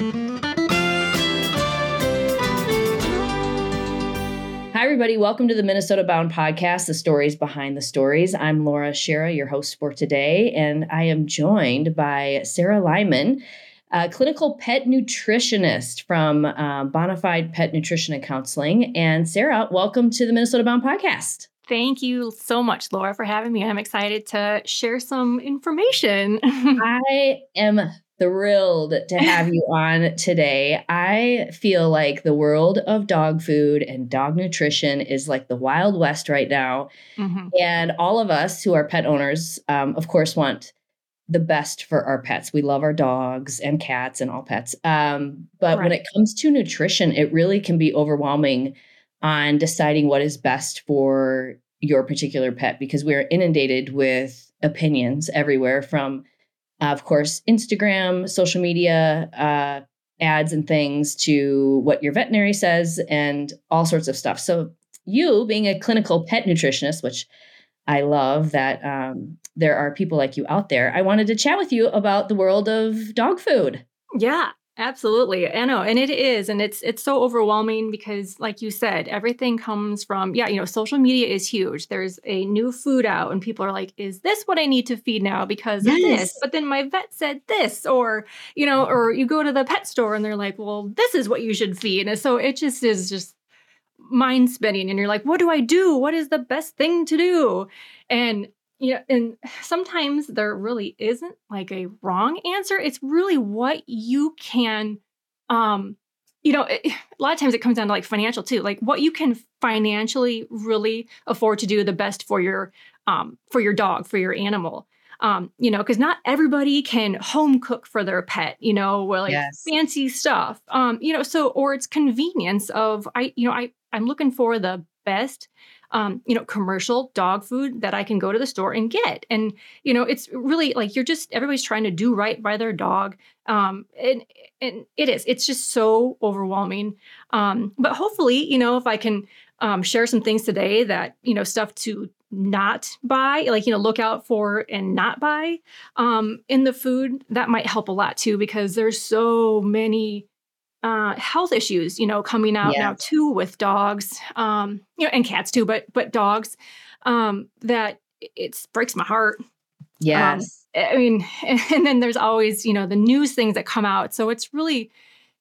Hi, everybody. Welcome to the Minnesota Bound podcast, The Stories Behind the Stories. I'm Laura Schara, your host for today, and I am joined by Sarah Lyman, a clinical pet nutritionist from um, Bonafide Pet Nutrition and Counseling. And Sarah, welcome to the Minnesota Bound podcast. Thank you so much, Laura, for having me. I'm excited to share some information. I am thrilled to have you on today. I feel like the world of dog food and dog nutrition is like the Wild West right now. Mm-hmm. And all of us who are pet owners, um, of course, want the best for our pets. We love our dogs and cats and all pets. Um, but right. when it comes to nutrition, it really can be overwhelming on deciding what is best for your particular pet because we're inundated with opinions everywhere from uh, of course, Instagram, social media, uh, ads and things to what your veterinary says and all sorts of stuff. So, you being a clinical pet nutritionist, which I love that um, there are people like you out there, I wanted to chat with you about the world of dog food. Yeah. Absolutely. I know. And it is. And it's it's so overwhelming because like you said, everything comes from, yeah, you know, social media is huge. There's a new food out and people are like, is this what I need to feed now because yes. of this? But then my vet said this, or, you know, mm. or you go to the pet store and they're like, well, this is what you should feed. And so it just is just mind spinning. And you're like, what do I do? What is the best thing to do? And yeah, and sometimes there really isn't like a wrong answer. It's really what you can, um, you know, it, a lot of times it comes down to like financial too, like what you can financially really afford to do the best for your, um, for your dog, for your animal. Um, you know, because not everybody can home cook for their pet, you know, or like yes. fancy stuff. Um, you know, so or it's convenience of I, you know, I I'm looking for the best um, you know, commercial dog food that I can go to the store and get. And, you know, it's really like you're just everybody's trying to do right by their dog. Um, and and it is, it's just so overwhelming. Um, but hopefully, you know, if I can um, share some things today that, you know, stuff to not buy, like, you know, look out for and not buy um, in the food, that might help a lot too, because there's so many uh, health issues, you know, coming out yes. now too with dogs, um, you know, and cats too, but but dogs, um, that it breaks my heart. Um, yes, um, I mean, and then there's always you know the news things that come out, so it's really,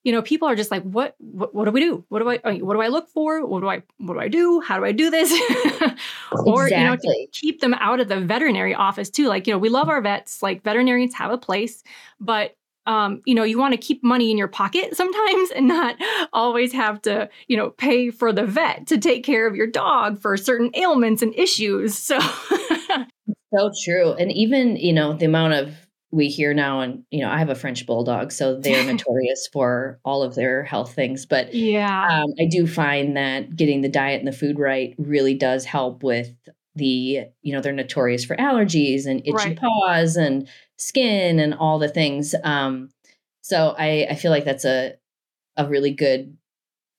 you know, people are just like, what what, what do we do? What do I what do I look for? What do I what do I do? How do I do this? or exactly. you know, to keep them out of the veterinary office too. Like you know, we love our vets. Like veterinarians have a place, but um, you know, you want to keep money in your pocket sometimes and not always have to, you know, pay for the vet to take care of your dog for certain ailments and issues. So, so true. And even, you know, the amount of we hear now, and, you know, I have a French bulldog, so they're notorious for all of their health things. But yeah, um, I do find that getting the diet and the food right really does help with the, you know, they're notorious for allergies and itchy right. paws and skin and all the things. Um, so I, I feel like that's a a really good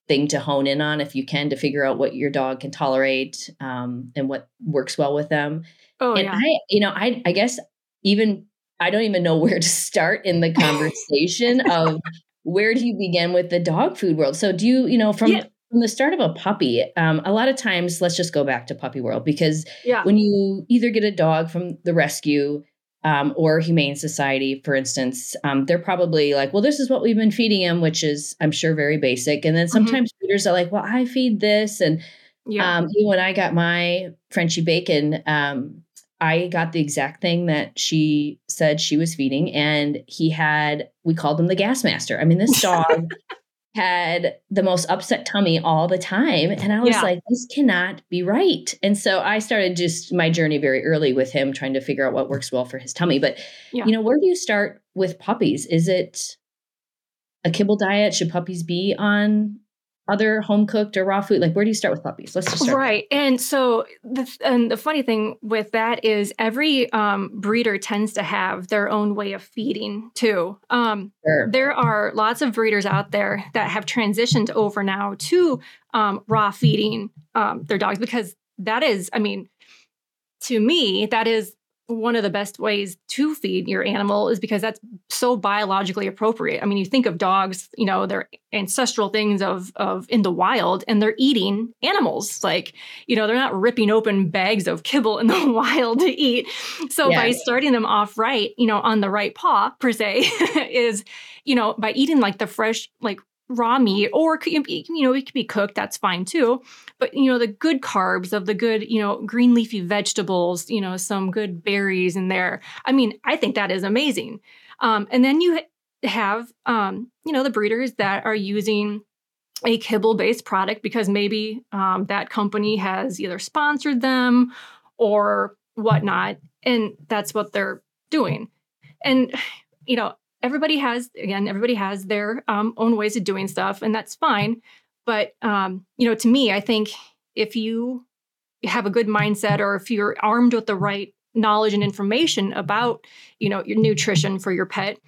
thing to hone in on if you can to figure out what your dog can tolerate um, and what works well with them. Oh, and yeah. I, you know, I I guess even I don't even know where to start in the conversation of where do you begin with the dog food world. So do you, you know, from yeah. from the start of a puppy, um, a lot of times, let's just go back to puppy world because yeah. when you either get a dog from the rescue um, or Humane Society, for instance, um, they're probably like, well, this is what we've been feeding him, which is, I'm sure, very basic. And then mm-hmm. sometimes mm-hmm. feeders are like, well, I feed this. And yeah. um, when I got my Frenchy bacon, um, I got the exact thing that she said she was feeding. And he had, we called him the gas master. I mean, this dog had the most upset tummy all the time. And I was yeah. like, this cannot be right. And so I started just my journey very early with him, trying to figure out what works well for his tummy. But, yeah. you know, where do you start with puppies? Is it a kibble diet? Should puppies be on other home cooked or raw food? Like, where do you start with puppies? Let's just start. Right. There. And so, the, and the funny thing with that is every um, breeder tends to have their own way of feeding too. Um, sure. There are lots of breeders out there that have transitioned over now to um, raw feeding um, their dogs because that is, I mean, to me, that is one of the best ways to feed your animal is because that's so biologically appropriate. I mean, you think of dogs, you know, they're ancestral things of of in the wild and they're eating animals. Like, you know, they're not ripping open bags of kibble in the wild to eat. So yeah. by starting them off right, you know, on the right paw per se is, you know, by eating like the fresh like raw meat or you know it could be cooked that's fine too but you know the good carbs of the good you know green leafy vegetables you know some good berries in there. I mean i think that is amazing. Um, and then you have um, you know the breeders that are using a kibble based product because maybe um, that company has either sponsored them or whatnot and that's what they're doing. And you know everybody has again everybody has their um, own ways of doing stuff and that's fine but um, you know to me i think if you have a good mindset or if you're armed with the right knowledge and information about you know your nutrition for your pet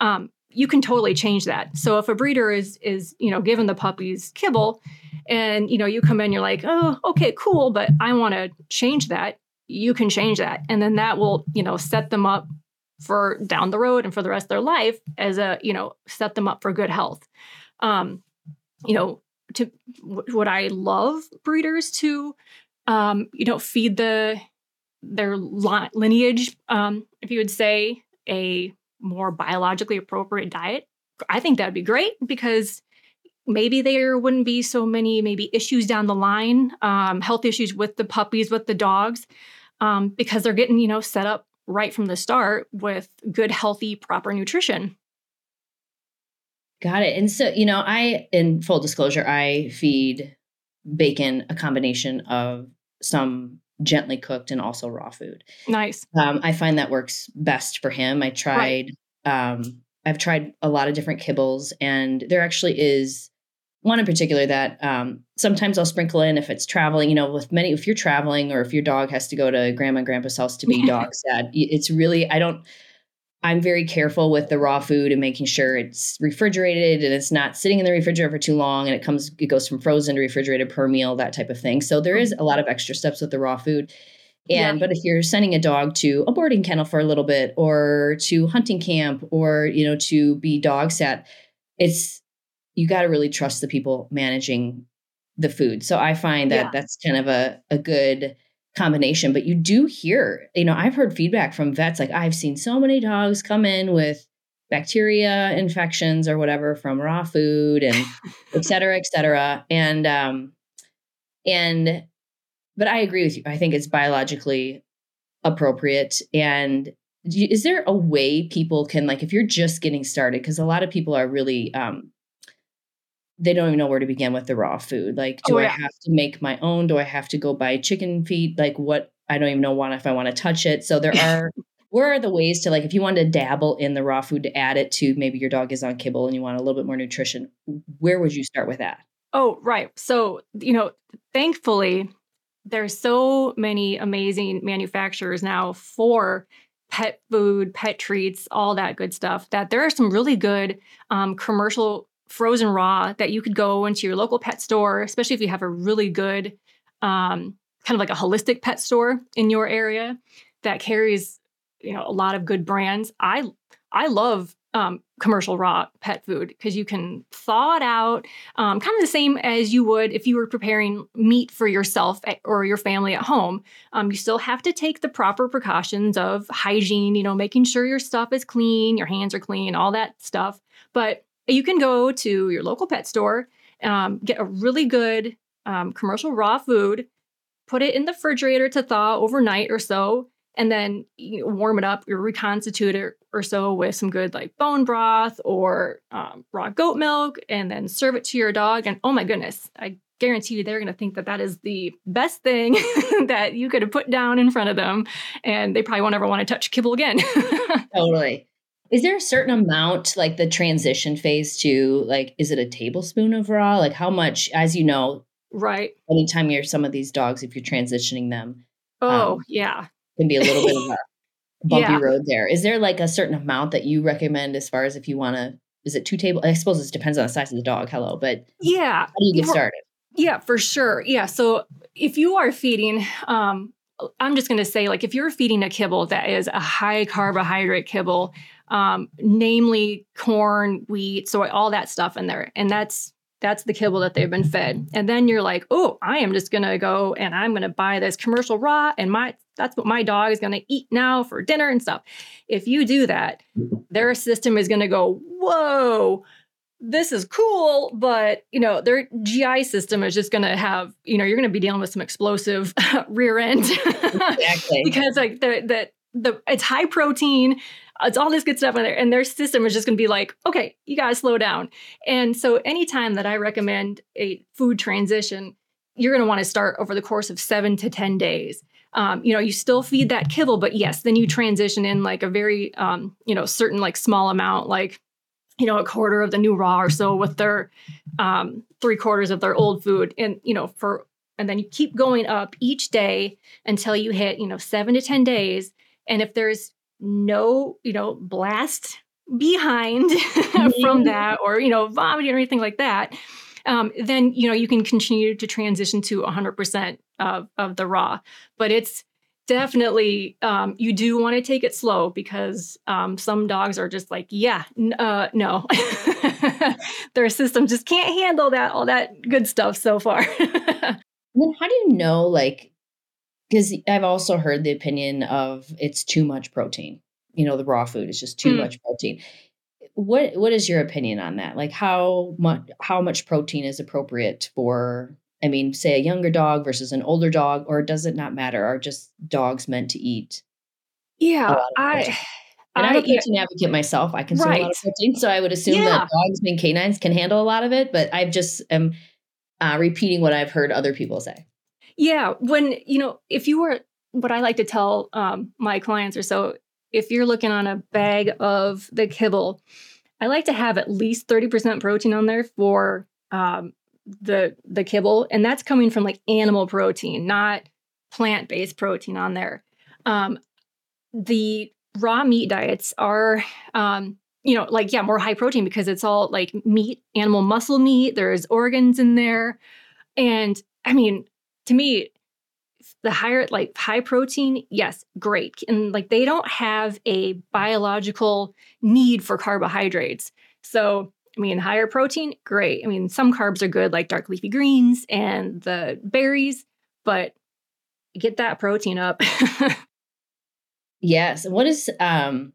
um, you can totally change that. So if a breeder is is you know given the puppies kibble and you know you come in you're like oh okay cool but i want to change that you can change that. And then that will you know set them up for down the road and for the rest of their life as a you know set them up for good health. Um you know to would i love breeders to um you know feed the their lineage um if you would say a more biologically appropriate diet i think that'd be great because maybe there wouldn't be so many maybe issues down the line um, health issues with the puppies with the dogs um, because they're getting you know set up right from the start with good, healthy, proper nutrition. Got it. And so, you know, I, in full disclosure, I feed bacon a combination of some gently cooked and also raw food. Nice. Um, I find that works best for him. I tried, right. um, I've tried a lot of different kibbles, and there actually is one in particular that um, sometimes I'll sprinkle in if it's traveling. You know, with many, if you're traveling or if your dog has to go to grandma and grandpa's house to be dog sad, it's really, I don't, I'm very careful with the raw food and making sure it's refrigerated and it's not sitting in the refrigerator for too long and it comes, it goes from frozen to refrigerated per meal, that type of thing. So there is a lot of extra steps with the raw food. And yeah. but if you're sending a dog to a boarding kennel for a little bit or to hunting camp or, you know, to be dog sat, it's you got to really trust the people managing the food. So I find that yeah. that's kind of a, a good combination. But you do hear, you know, I've heard feedback from vets like I've seen so many dogs come in with bacteria infections or whatever from raw food and et cetera, et cetera. And um and but I agree with you. I think it's biologically appropriate. And is there a way people can like if you're just getting started? Because a lot of people are really um they don't even know where to begin with the raw food. Like, do oh, yeah. I have to make my own? Do I have to go buy chicken feet? Like, what? I don't even know want if I want to touch it. So there are. where are the ways to like if you want to dabble in the raw food to add it to maybe your dog is on kibble and you want a little bit more nutrition? Where would you start with that? Oh, right. So you know, thankfully, there's so many amazing manufacturers now for pet food, pet treats, all that good stuff. That there are some really good um, commercial frozen raw that you could go into your local pet store, especially if you have a really good, um, kind of like a holistic pet store in your area that carries, you know, a lot of good brands. I I love um, commercial raw pet food because you can thaw it out, um, kind of the same as you would if you were preparing meat for yourself or your family at home. Um, you still have to take the proper precautions of hygiene, you know, making sure your stuff is clean, your hands are clean, all that stuff. But you can go to your local pet store, um, get a really good um, commercial raw food, put it in the refrigerator to thaw overnight or so, and then warm it up or reconstitute it or so with some good like bone broth or um, raw goat milk, and then serve it to your dog. And oh my goodness, I guarantee you they're going to think that that is the best thing that you could have put down in front of them, and they probably won't ever want to touch kibble again. totally. Is there a certain amount, like the transition phase to, like, is it a tablespoon of raw? Like, how much, as you know, right? Anytime you're some of these dogs, if you're transitioning them, oh, um, yeah, can be a little bit of a bumpy yeah. road there. Is there like a certain amount that you recommend as far as if you want to? Is it two table? I suppose it depends on the size of the dog. Hello, but yeah, how do you get started? Yeah, for sure. Yeah, so if you are feeding um, I'm just going to say, like, if you're feeding a kibble that is a high carbohydrate kibble, um, namely corn, wheat, soy, all that stuff in there, and that's that's the kibble that they've been fed. And then you're like, oh, I am just gonna go and I'm gonna buy this commercial raw, and my that's what my dog is gonna eat now for dinner and stuff. If you do that, their system is gonna go, whoa, this is cool, but you know, their GI system is just gonna have, you know, you're gonna be dealing with some explosive rear end. exactly. because like the the the it's high protein it's all this good stuff in there and their system is just going to be like okay you got to slow down. And so anytime that i recommend a food transition you're going to want to start over the course of seven to ten days. Um, you know you still feed that kibble but yes then you transition in like a very um, you know certain like small amount like you know a quarter of the new raw or so with their um, three quarters of their old food. And you know for and then you keep going up each day until you hit you know seven to ten days. And if there's no, you know, blast behind from that or, you know, vomiting or anything like that, um, then, you know, you can continue to transition to 100% of, of the raw. But it's definitely, um, you do want to take it slow because um, some dogs are just like, yeah, n- uh, no. Their system just can't handle that, all that good stuff so far. then how do you know, like, because I've also heard the opinion of it's too much protein. You know, the raw food is just too mm. much protein. What what is your opinion on that? Like how much how much protein is appropriate for I mean, say a younger dog versus an older dog, or does it not matter? Are just dogs meant to eat? Yeah, I and I'm a protein yeah. advocate myself. I consume right. a lot of protein, so I would assume yeah. that dogs and canines can handle a lot of it. But I just am uh, repeating what I've heard other people say. Yeah, when you know, if you were what I like to tell um, my clients or so, if you're looking on a bag of the kibble, I like to have at least 30% protein on there for um, the the kibble, and that's coming from like animal protein, not plant-based protein on there. Um, the raw meat diets are um, you know, like yeah, more high protein because it's all like meat, animal muscle meat. There's organs in there, and I mean, to me, the higher like high protein, yes, great. And like they don't have a biological need for carbohydrates. So, I mean, higher protein, great. I mean, some carbs are good, like dark leafy greens and the berries, but get that protein up. yes. What is um,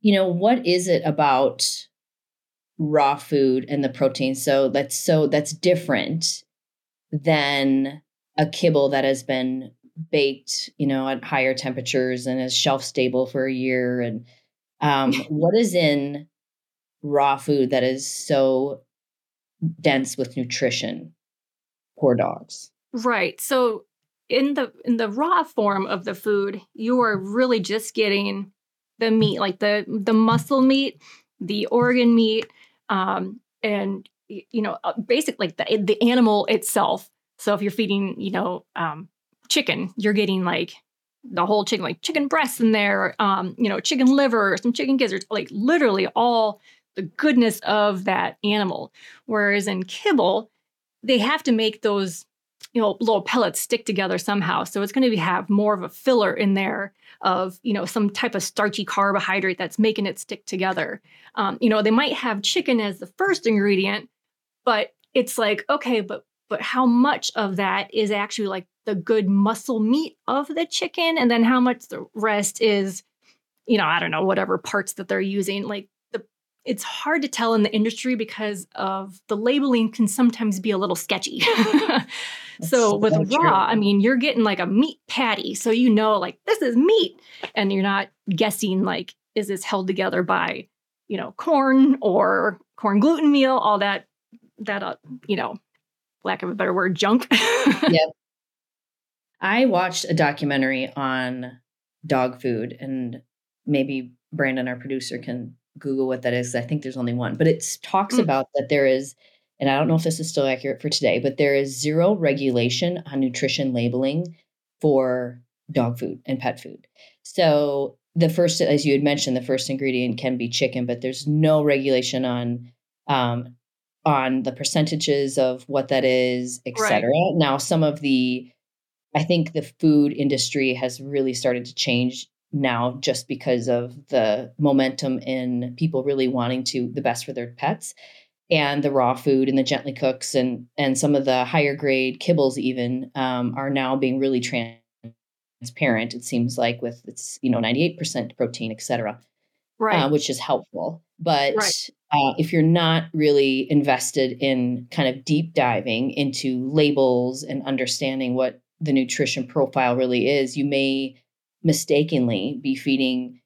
you know, what is it about raw food and the protein? So that's so that's different than a kibble that has been baked, you know, at higher temperatures and is shelf stable for a year. And um, what is in raw food that is so dense with nutrition? Poor dogs. Right. So in the in the raw form of the food, you are really just getting the meat, like the the muscle meat, the organ meat, um, and you know, uh, basically like the the animal itself so if you're feeding, you know, um, chicken, you're getting like the whole chicken, like chicken breasts in there, um, you know, chicken liver, some chicken gizzards, like literally all the goodness of that animal. Whereas in kibble, they have to make those, you know, little pellets stick together somehow. So it's going to have more of a filler in there of, you know, some type of starchy carbohydrate that's making it stick together. Um, you know, they might have chicken as the first ingredient, but it's like, okay, but but how much of that is actually like the good muscle meat of the chicken and then how much the rest is you know i don't know whatever parts that they're using like the it's hard to tell in the industry because of the labeling can sometimes be a little sketchy so with raw true. i mean you're getting like a meat patty so you know like this is meat and you're not guessing like is this held together by you know corn or corn gluten meal all that that uh, you know lack of a better word, junk. yep. I watched a documentary on dog food, and maybe Brandon, our producer, can Google what that is. I think there's only one, but it talks mm. about that there is, and I don't know if this is still accurate for today, but there is zero regulation on nutrition labeling for dog food and pet food. So the first, as you had mentioned, the first ingredient can be chicken, but there's no regulation on um, on the percentages of what that is, etc. Right. Now, some of the I think the food industry has really started to change now just because of the momentum in people really wanting to the best for their pets and the raw food and the gently cooks and and some of the higher grade kibbles even um, are now being really transparent it seems like with it's you know 98% protein etc right uh, which is helpful but right. uh, if you're not really invested in kind of deep diving into labels and understanding what the nutrition profile really is you may mistakenly be feeding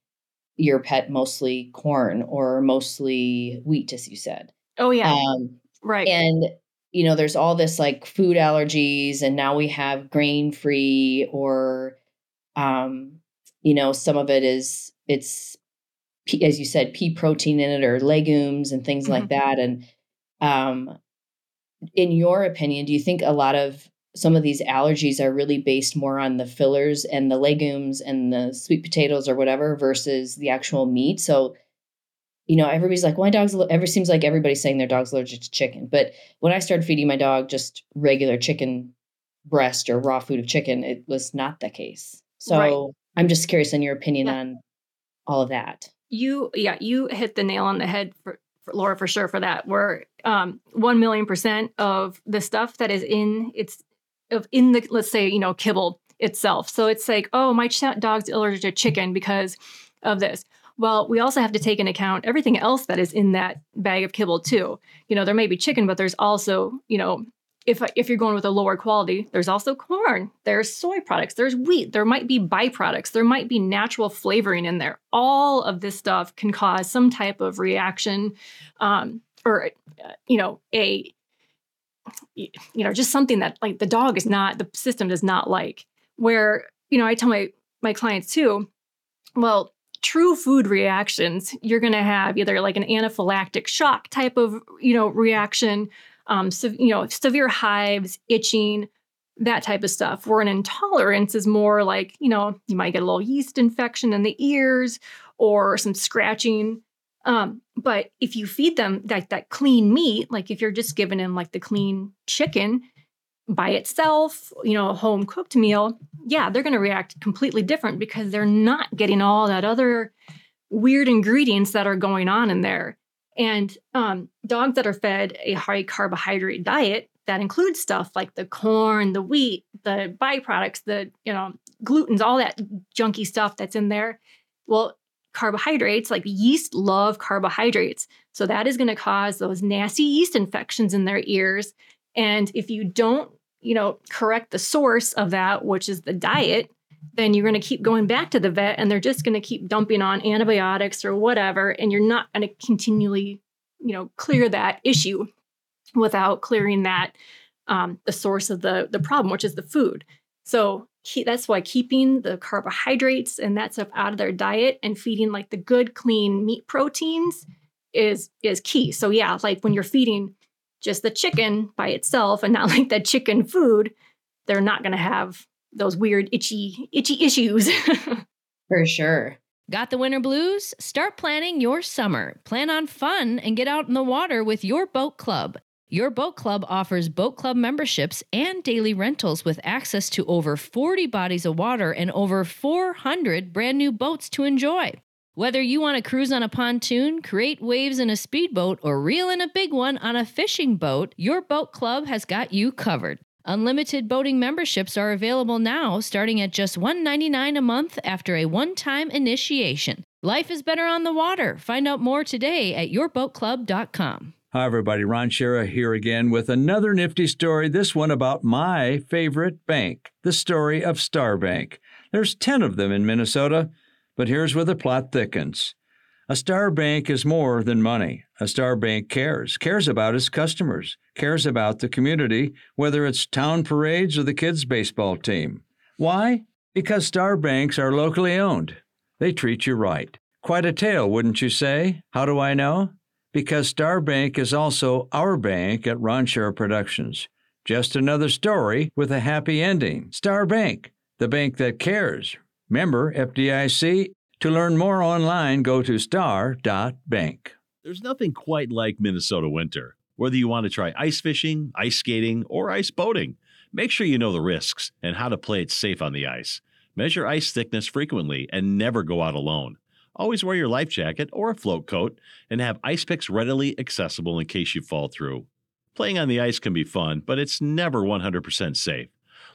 your pet mostly corn or mostly wheat, as you said. Oh, yeah. Um, right. And, you know, there's all this like food allergies, and now we have grain free, or, um, you know, some of it is, it's, as you said, pea protein in it or legumes and things mm-hmm. like that. And, um, in your opinion, do you think a lot of some of these allergies are really based more on the fillers and the legumes and the sweet potatoes or whatever versus the actual meat. So, you know, everybody's like, well, my dog's?" Ever seems like everybody's saying their dog's allergic to chicken. But when I started feeding my dog just regular chicken breast or raw food of chicken, it was not the case. So right. I'm just curious on your opinion yeah. on all of that. You, yeah, you hit the nail on the head for, for Laura for sure for that. Where um, one million percent of the stuff that is in it's of in the let's say you know kibble itself. So it's like, oh, my ch- dog's allergic to chicken because of this. Well, we also have to take into account everything else that is in that bag of kibble too. You know, there may be chicken, but there's also, you know, if if you're going with a lower quality, there's also corn, there's soy products, there's wheat, there might be byproducts, there might be natural flavoring in there. All of this stuff can cause some type of reaction, um, or uh, you know, a you know just something that like the dog is not the system does not like where you know i tell my my clients too well true food reactions you're going to have either like an anaphylactic shock type of you know reaction um so you know severe hives itching that type of stuff where an intolerance is more like you know you might get a little yeast infection in the ears or some scratching um, but if you feed them that that clean meat, like if you're just giving them like the clean chicken by itself, you know, a home cooked meal, yeah, they're going to react completely different because they're not getting all that other weird ingredients that are going on in there. And um, dogs that are fed a high carbohydrate diet that includes stuff like the corn, the wheat, the byproducts, the you know glutens, all that junky stuff that's in there. Well, carbohydrates, like yeast love carbohydrates. So that is going to cause those nasty yeast infections in their ears. And if you don't, you know, correct the source of that, which is the diet, then you're going to keep going back to the vet and they're just going to keep dumping on antibiotics or whatever. And you're not going to continually, you know, clear that issue without clearing that um, the source of the the problem, which is the food. So that's why keeping the carbohydrates and that stuff out of their diet and feeding like the good clean meat proteins is is key. So yeah, like when you're feeding just the chicken by itself and not like that chicken food, they're not going to have those weird itchy itchy issues. For sure. Got the winter blues? Start planning your summer. Plan on fun and get out in the water with your boat club. Your boat club offers boat club memberships and daily rentals with access to over 40 bodies of water and over 400 brand new boats to enjoy. Whether you want to cruise on a pontoon, create waves in a speedboat, or reel in a big one on a fishing boat, your boat club has got you covered. Unlimited boating memberships are available now, starting at just $1.99 a month after a one time initiation. Life is better on the water. Find out more today at yourboatclub.com. Hi, everybody. Ron Schara here again with another nifty story. This one about my favorite bank, the story of Star Bank. There's 10 of them in Minnesota, but here's where the plot thickens. A Star Bank is more than money. A Star Bank cares, cares about its customers, cares about the community, whether it's town parades or the kids' baseball team. Why? Because Star Banks are locally owned. They treat you right. Quite a tale, wouldn't you say? How do I know? because Star Bank is also our bank at Ron Schara Productions. Just another story with a happy ending. Star Bank, the bank that cares. Member FDIC. To learn more online, go to star.bank. There's nothing quite like Minnesota winter. Whether you want to try ice fishing, ice skating, or ice boating, Make sure you know the risks and how to play it safe on the ice. Measure ice thickness frequently and never go out alone. Always wear your life jacket or a float coat and have ice picks readily accessible in case you fall through. Playing on the ice can be fun, but it's never 100% safe.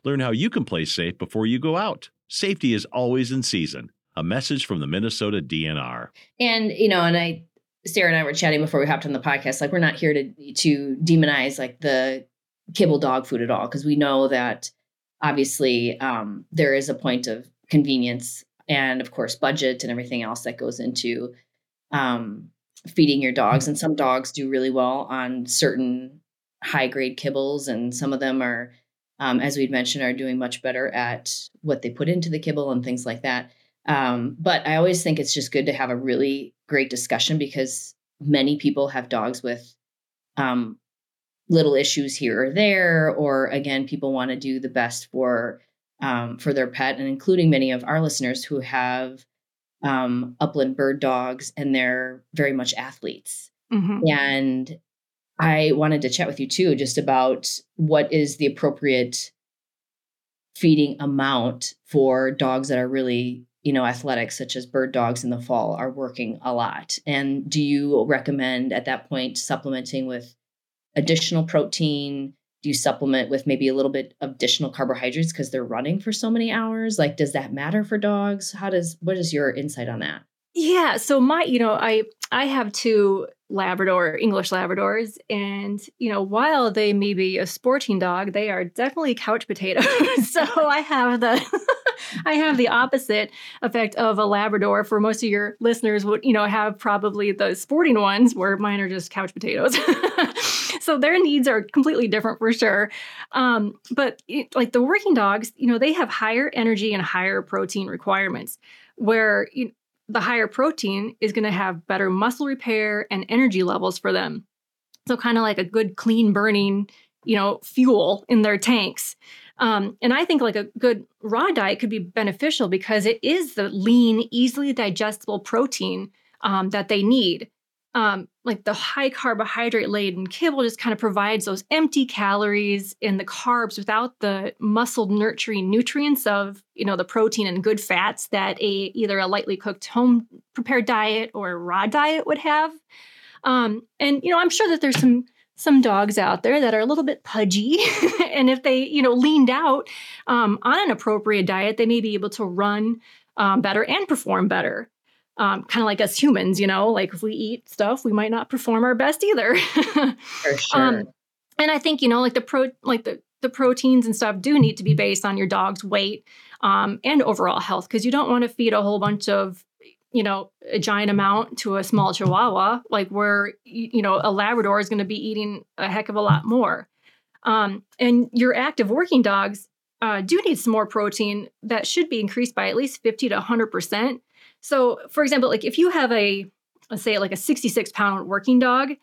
Learn how you can play safe before you go out. Safety is always in season. A message from the Minnesota DNR. And, you know, and I, Sarah and I were chatting before we hopped on the podcast. Like, we're not here to to demonize like the kibble dog food at all because we know that obviously um, there is a point of convenience and of course budget and everything else that goes into um, feeding your dogs and some dogs do really well on certain high grade kibbles and some of them are um, as we'd mentioned are doing much better at what they put into the kibble and things like that um, but i always think it's just good to have a really great discussion because many people have dogs with um, little issues here or there or again people want to do the best for um, for their pet and including many of our listeners who have um, upland bird dogs and they're very much athletes mm-hmm. and i wanted to chat with you too just about what is the appropriate feeding amount for dogs that are really you know athletics such as bird dogs in the fall are working a lot and do you recommend at that point supplementing with additional protein? Do you supplement with maybe a little bit of additional carbohydrates because they're running for so many hours? Like, does that matter for dogs? How does what is your insight on that? Yeah, so my, you know, I I have two Labrador English Labradors, and you know, while they may be a sporting dog, they are definitely couch potatoes. so I have the I have the opposite effect of a Labrador. For most of your listeners, would you know have probably the sporting ones, where mine are just couch potatoes. so their needs are completely different for sure. Um, but it, like the working dogs, you know, they have higher energy and higher protein requirements. Where you, the higher protein is going to have better muscle repair and energy levels for them. So kind of like a good clean burning, you know, fuel in their tanks. Um, and I think like a good raw diet could be beneficial because it is the lean, easily digestible protein um, that they need. Um, like the high carbohydrate laden kibble just kind of provides those empty calories and the carbs without the muscle nurturing nutrients of you know the protein and good fats that a either a lightly cooked home prepared diet or a raw diet would have. Um, and you know I'm sure that there's some some dogs out there that are a little bit pudgy and if they you know leaned out um, on an appropriate diet they may be able to run um, better and perform better um, kind of like us humans you know like if we eat stuff we might not perform our best either For sure. Um, and i think you know like the pro like the the proteins and stuff do need to be based on your dog's weight um, and overall health because you don't want to feed a whole bunch of you know a giant amount to a small chihuahua like where you know a labrador is going to be eating a heck of a lot more. Um, and your active working dogs uh, do need some more protein that should be increased by at least 50 to 100 percent. So for example like if you have a let's say like a 66 pound working dog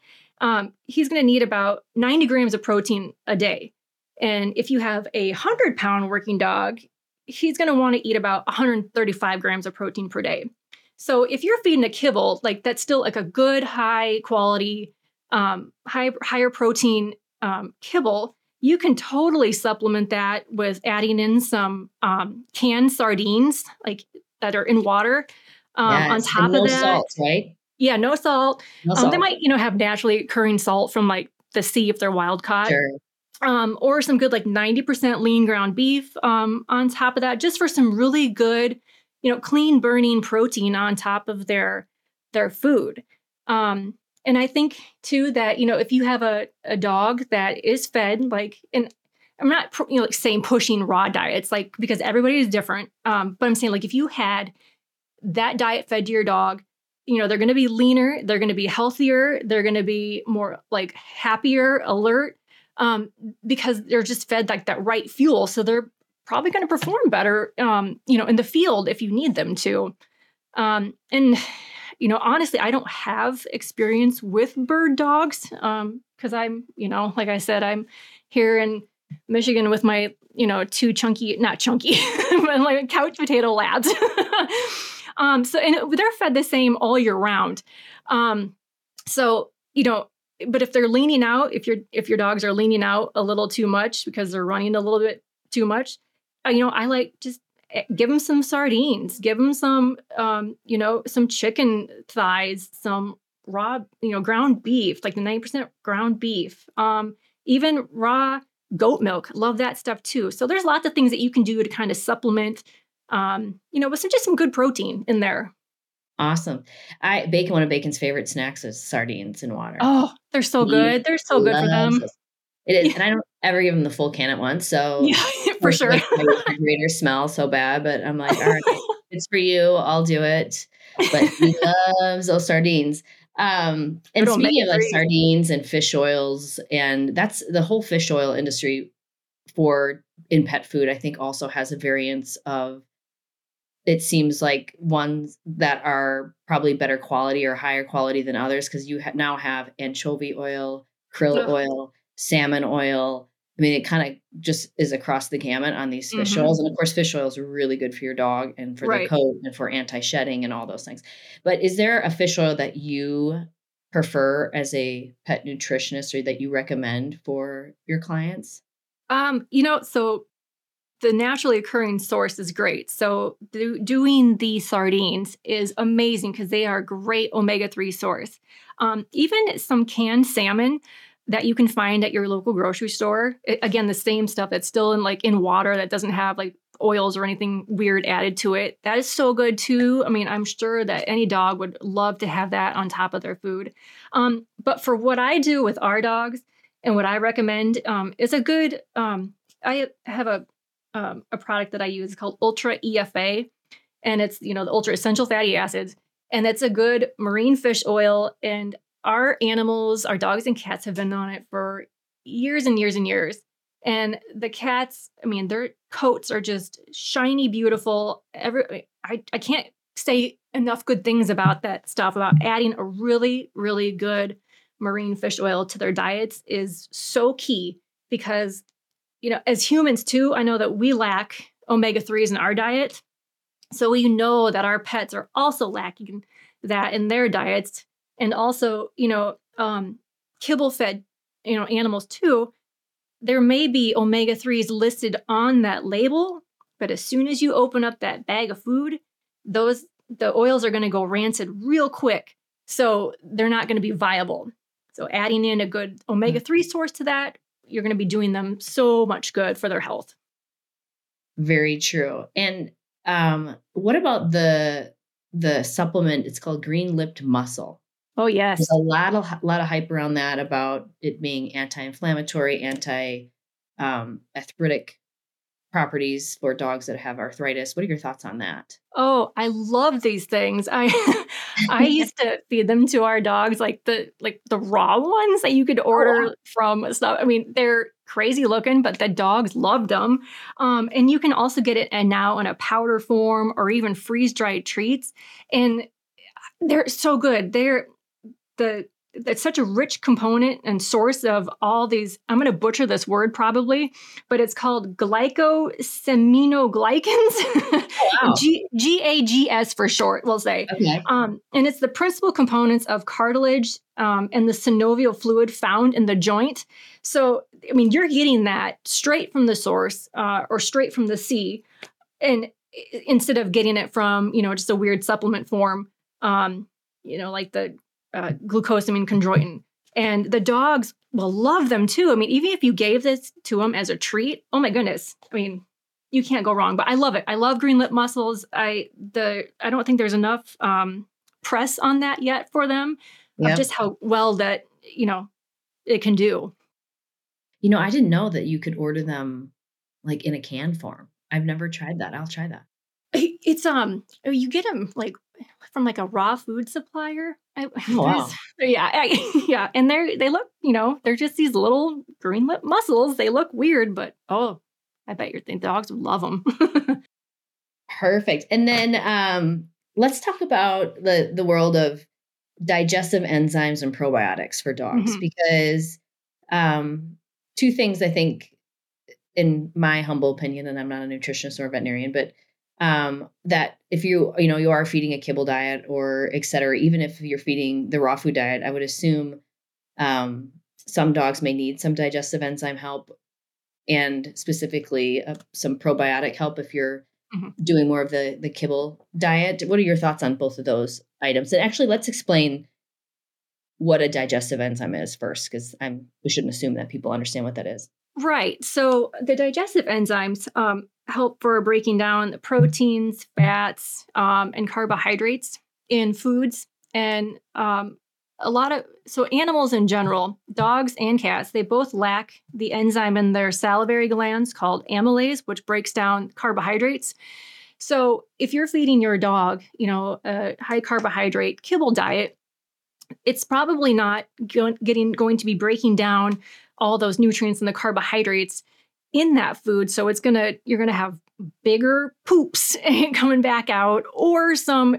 um, he's going to need about 90 grams of protein a day. And if you have a 100 pound working dog he's going to want to eat about 135 grams of protein per day so if you're feeding a kibble, like that's still like a good, high quality, um, high higher protein um, kibble, you can totally supplement that with adding in some um, canned sardines, like that are in water. Um, yes, on top no of that, salt, right? Yeah, no salt. No salt. Um, they might, you know, have naturally occurring salt from like the sea if they're wild caught. Sure. Um, or some good like 90% lean ground beef um, on top of that, just for some really good you know clean burning protein on top of their their food. Um, and i think too that you know if you have a, a dog that is fed like and i'm not you know like saying pushing raw diets like because everybody is different um, but i'm saying like if you had that diet fed to your dog you know they're going to be leaner they're going to be healthier they're going to be more like happier alert um, because they're just fed like that right fuel. So they're probably going to perform better, um, you know, in the field if you need them to. Um, and you know, honestly, I don't have experience with bird dogs because um, I'm, you know, like I said, I'm here in Michigan with my, you know, two chunky, not chunky, but like couch potato labs. um, so, and they're fed the same all year round. Um, so, you know, but if they're leaning out, if your if your dogs are leaning out a little too much because they're running a little bit too much, you know, I like just eh, give them some sardines, give them some, um, you know, some chicken thighs, some raw, you know, ground beef, like the 90% ground beef, um, even raw goat milk. Love that stuff too. So there's lots of things that you can do to kind of supplement, um, you know, with some just some good protein in there. Awesome. I bacon. One of Bacon's favorite snacks is sardines in water. Oh, they're so good. They're so good for them. It is, yeah. and I don't ever give him the full can at once. So yeah, for sure. Like my refrigerator smells so bad, but I'm like, all right, it's for you. I'll do it. But he loves those sardines. Um, and speaking of like sardines and fish oils, and that's the whole fish oil industry for in pet food, I think also has a variance of it seems like ones that are probably better quality or higher quality than others because you ha- now have anchovy oil, krill oil, salmon oil. I mean, it kind of just is across the gamut on these fish mm-hmm. oils. And of course, fish oil is really good for your dog and for right. the coat and for anti shedding and all those things. But is there a fish oil that you prefer as a pet nutritionist or that you recommend for your clients? Um, you know, so the naturally occurring source is great. So do, doing the sardines is amazing because they are a great omega-3 source. Um, even some canned salmon that you can find at your local grocery store. It, again, the same stuff that's still in like in water that doesn't have like oils or anything weird added to it. That is so good too. I mean, I'm sure that any dog would love to have that on top of their food. Um, but for what I do with our dogs and what I recommend um, is a good. Um, I have a um, a product that I use called Ultra EFA, and it's you know the ultra essential fatty acids, and it's a good marine fish oil. And our animals, our dogs and cats, have been on it for years and years and years. And the cats, I mean, their coats are just shiny, beautiful. Every I, I can't say enough good things about that stuff. About adding a really, really good marine fish oil to their diets is so key because you know, as humans too, I know that we lack omega 3s in our diet. So we know that our pets are also lacking that in their diets. And also, you know, um, kibble fed, you know, animals too. There may be omega 3s listed on that label, but as soon as you open up that bag of food, those the oils are going to go rancid real quick. So they're not going to be viable. So adding in a good omega 3 source to that you're going to be doing them so much good for their health. Very true. And um, what about the the supplement? It's called green lipped mussel. Oh yes, There's a lot of a lot of hype around that about it being anti-inflammatory, anti um, arthritic properties for dogs that have arthritis. What are your thoughts on that? Oh, I love these things. I I used to feed them to our dogs like the like the raw ones that you could oh, order oh. from stuff. I mean, they're crazy looking, but the dogs loved them. Um, and you can also get it and now in a powder form or even freeze dried treats. And they're so good. They're the it's such a rich component and source of all these i'm going to butcher this word probably but it's called glycosaminoglycans oh, wow. G- gags for short we'll say okay. um, and it's the principal components of cartilage um, and the synovial fluid found in the joint so i mean you're getting that straight from the source uh, or straight from the sea and instead of getting it from you know just a weird supplement form um, you know like the uh, glucosamine chondroitin. And the dogs will love them too. I mean, even if you gave this to them as a treat, oh my goodness. I mean, you can't go wrong. But I love it. I love green lip mussels. I the I don't think there's enough um, press on that yet for them yep. of just how well that you know it can do. You know, I didn't know that you could order them like in a can form. I've never tried that. I'll try that. It's um you get them like from like a raw food supplier. I, oh, wow. Yeah, I, yeah, and they're they look, you know, they're just these little green lip mussels. They look weird, but oh, I bet your the dogs would love them. Perfect. And then um, let's talk about the the world of digestive enzymes and probiotics for dogs mm-hmm. because um, two things I think, in my humble opinion, and I'm not a nutritionist or a veterinarian, but um, that if you you know you are feeding a kibble diet or et cetera, even if you're feeding the raw food diet, I would assume Um, some dogs may need some digestive enzyme help and specifically uh, some probiotic help if you're mm-hmm. doing more of the the kibble diet. What are your thoughts on both of those items? And actually, let's explain what a digestive enzyme is first, because I'm we shouldn't assume that people understand what that is. Right. So the digestive enzymes um, help for breaking down the proteins, fats, um, and carbohydrates in foods. And um, a lot of so animals in general, dogs and cats, they both lack the enzyme in their salivary glands called amylase, which breaks down carbohydrates. So if you're feeding your dog, you know, a high carbohydrate kibble diet, it's probably not getting going to be breaking down all those nutrients and the carbohydrates in that food. So it's gonna you're gonna have bigger poops coming back out or some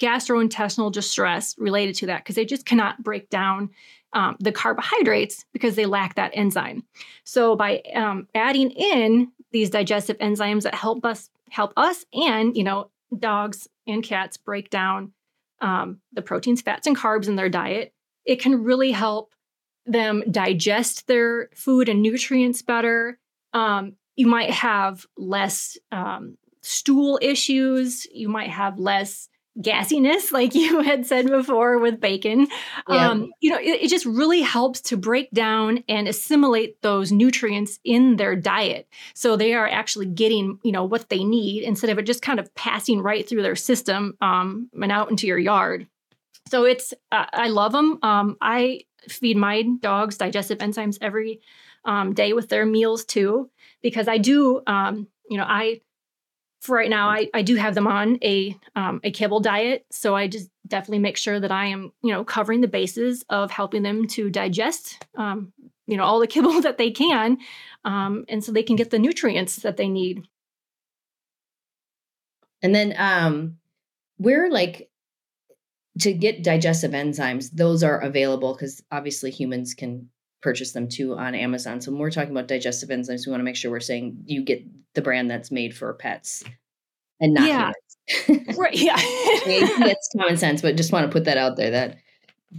gastrointestinal distress related to that because they just cannot break down um, the carbohydrates because they lack that enzyme. So by um, adding in these digestive enzymes that help us help us and you know dogs and cats break down um, the proteins, fats, and carbs in their diet, it can really help them digest their food and nutrients better. Um, you might have less um, stool issues. You might have less gassiness, like you had said before with bacon. Yeah. Um, you know, it, it, just really helps to break down and assimilate those nutrients in their diet. So they are actually getting, you know, what they need instead of it just kind of passing right through their system um, and out into your yard. So it's, uh, I love them. Um, I feed my dogs digestive enzymes every um, day with their meals too, because I do, um, you know, I for right now, I, I do have them on a um, a kibble diet, so I just definitely make sure that I am you know covering the bases of helping them to digest um, you know all the kibble that they can, um, and so they can get the nutrients that they need. And then um, we're like to get digestive enzymes; those are available because obviously humans can purchase them too on Amazon. So when we're talking about digestive enzymes, we want to make sure we're saying you get the brand that's made for pets and not yeah. humans. right. Yeah. it's common sense, but just want to put that out there that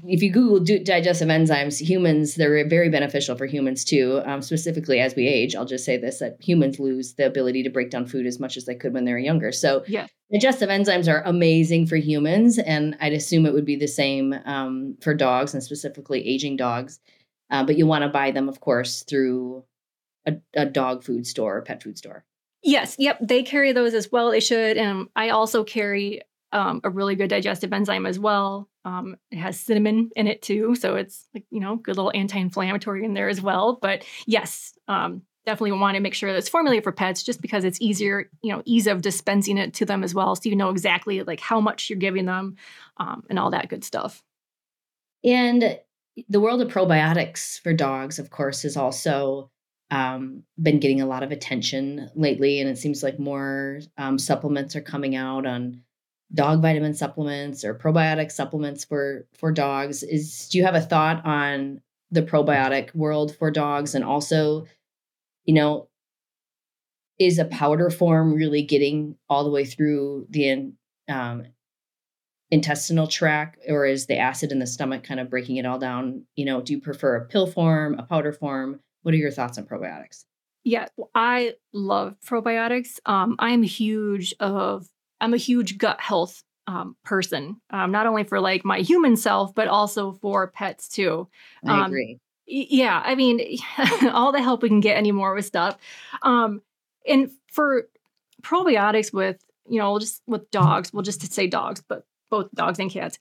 if you Google digestive enzymes, humans, they're very beneficial for humans too. Um, specifically, as we age, I'll just say this that humans lose the ability to break down food as much as they could when they were younger. So, yeah. digestive enzymes are amazing for humans. And I'd assume it would be the same um, for dogs and specifically aging dogs. Uh, but you want to buy them, of course, through a, a dog food store or pet food store. Yes, yep, they carry those as well. They should. And I also carry um, a really good digestive enzyme as well. Um, it has cinnamon in it too, so it's like you know, good little anti-inflammatory in there as well. But yes, um, definitely want to make sure that it's formulated for pets, just because it's easier, you know, ease of dispensing it to them as well, so you know exactly like how much you're giving them, um, and all that good stuff. And the world of probiotics for dogs, of course, has also um, been getting a lot of attention lately, and it seems like more um, supplements are coming out on dog vitamin supplements or probiotic supplements for for dogs. Is do you have a thought on the probiotic world for dogs, and also, you know, is a powder form really getting all the way through the um, intestinal tract or is the acid in the stomach kind of breaking it all down? You know do you prefer a pill form a powder form? What are your thoughts on probiotics? Yeah i love probiotics. Um, i'm huge of i'm a huge gut health um, person um, not only for like my human self but also for pets too. I um, agree. yeah i mean all the help we can get anymore with stuff. Um, and for probiotics with you know just with dogs we'll just say dogs but both dogs and cats,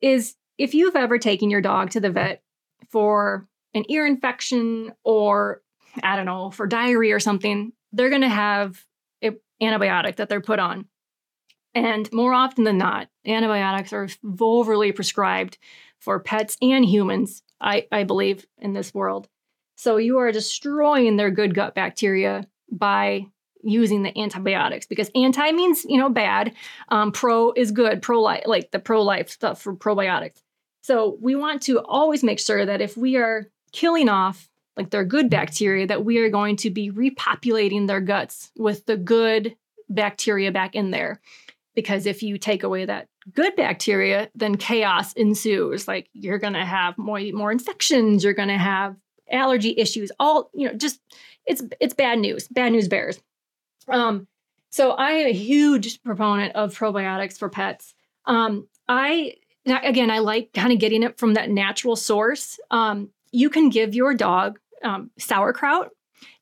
is if you've ever taken your dog to the vet for an ear infection or I don't know, for diarrhea or something, they're going to have an antibiotic that they're put on. And more often than not, antibiotics are overly prescribed for pets and humans, I, I believe, in this world. So you are destroying their good gut bacteria by using the antibiotics because anti means you know bad. Um, pro is good pro life like the pro life stuff for probiotics. So we want to always make sure that if we are killing off like their good bacteria that we are going to be repopulating their guts with the good bacteria back in there because if you take away that good bacteria, then chaos ensues. Like you're going to have more more infections, you're going to have allergy issues. All you know, just it's it's bad news. Bad news bears. Um, so I am a huge proponent of probiotics for pets. Um, I again, I like kind of getting it from that natural source. Um, you can give your dog um, sauerkraut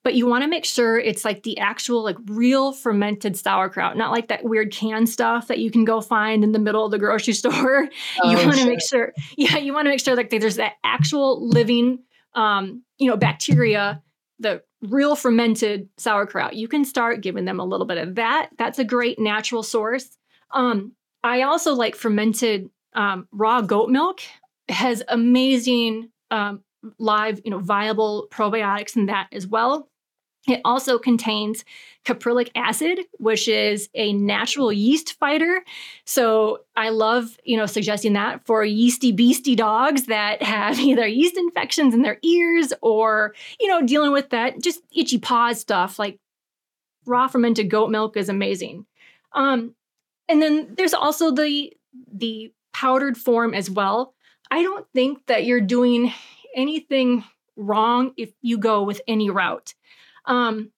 but you want to make sure it's like the actual like real fermented sauerkraut not like that weird canned stuff that you can go find in the middle of the grocery store. Oh, you want to sure. make sure yeah you want to make sure like there's that actual living um you know bacteria the real fermented sauerkraut. You can start giving them a little bit of that. That's a great natural source. Um i also like fermented um, raw goat milk. Has amazing um, live, you know, viable probiotics in that as well. It also contains caprylic acid, which is a natural yeast fighter. So I love, you know, suggesting that for yeasty beastie dogs that have either yeast infections in their ears or, you know, dealing with that just itchy paws stuff. Like raw fermented goat milk is amazing. Um, and then there's also the the powdered form as well. I don't think that you're doing anything wrong if you go with any route. Um,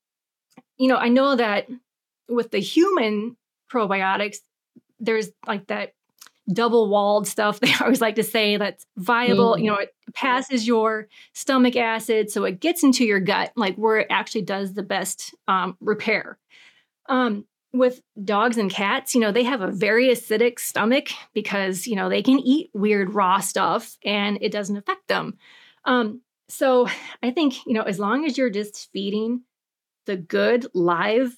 you know, I know that with the human probiotics, there's like that double walled stuff they always like to say that's viable. Mm. You know, it passes your stomach acid, so it gets into your gut, like where it actually does the best um, repair. Um, with dogs and cats, you know, they have a very acidic stomach because, you know, they can eat weird raw stuff and it doesn't affect them. Um, so I think, you know, as long as you're just feeding the good, live,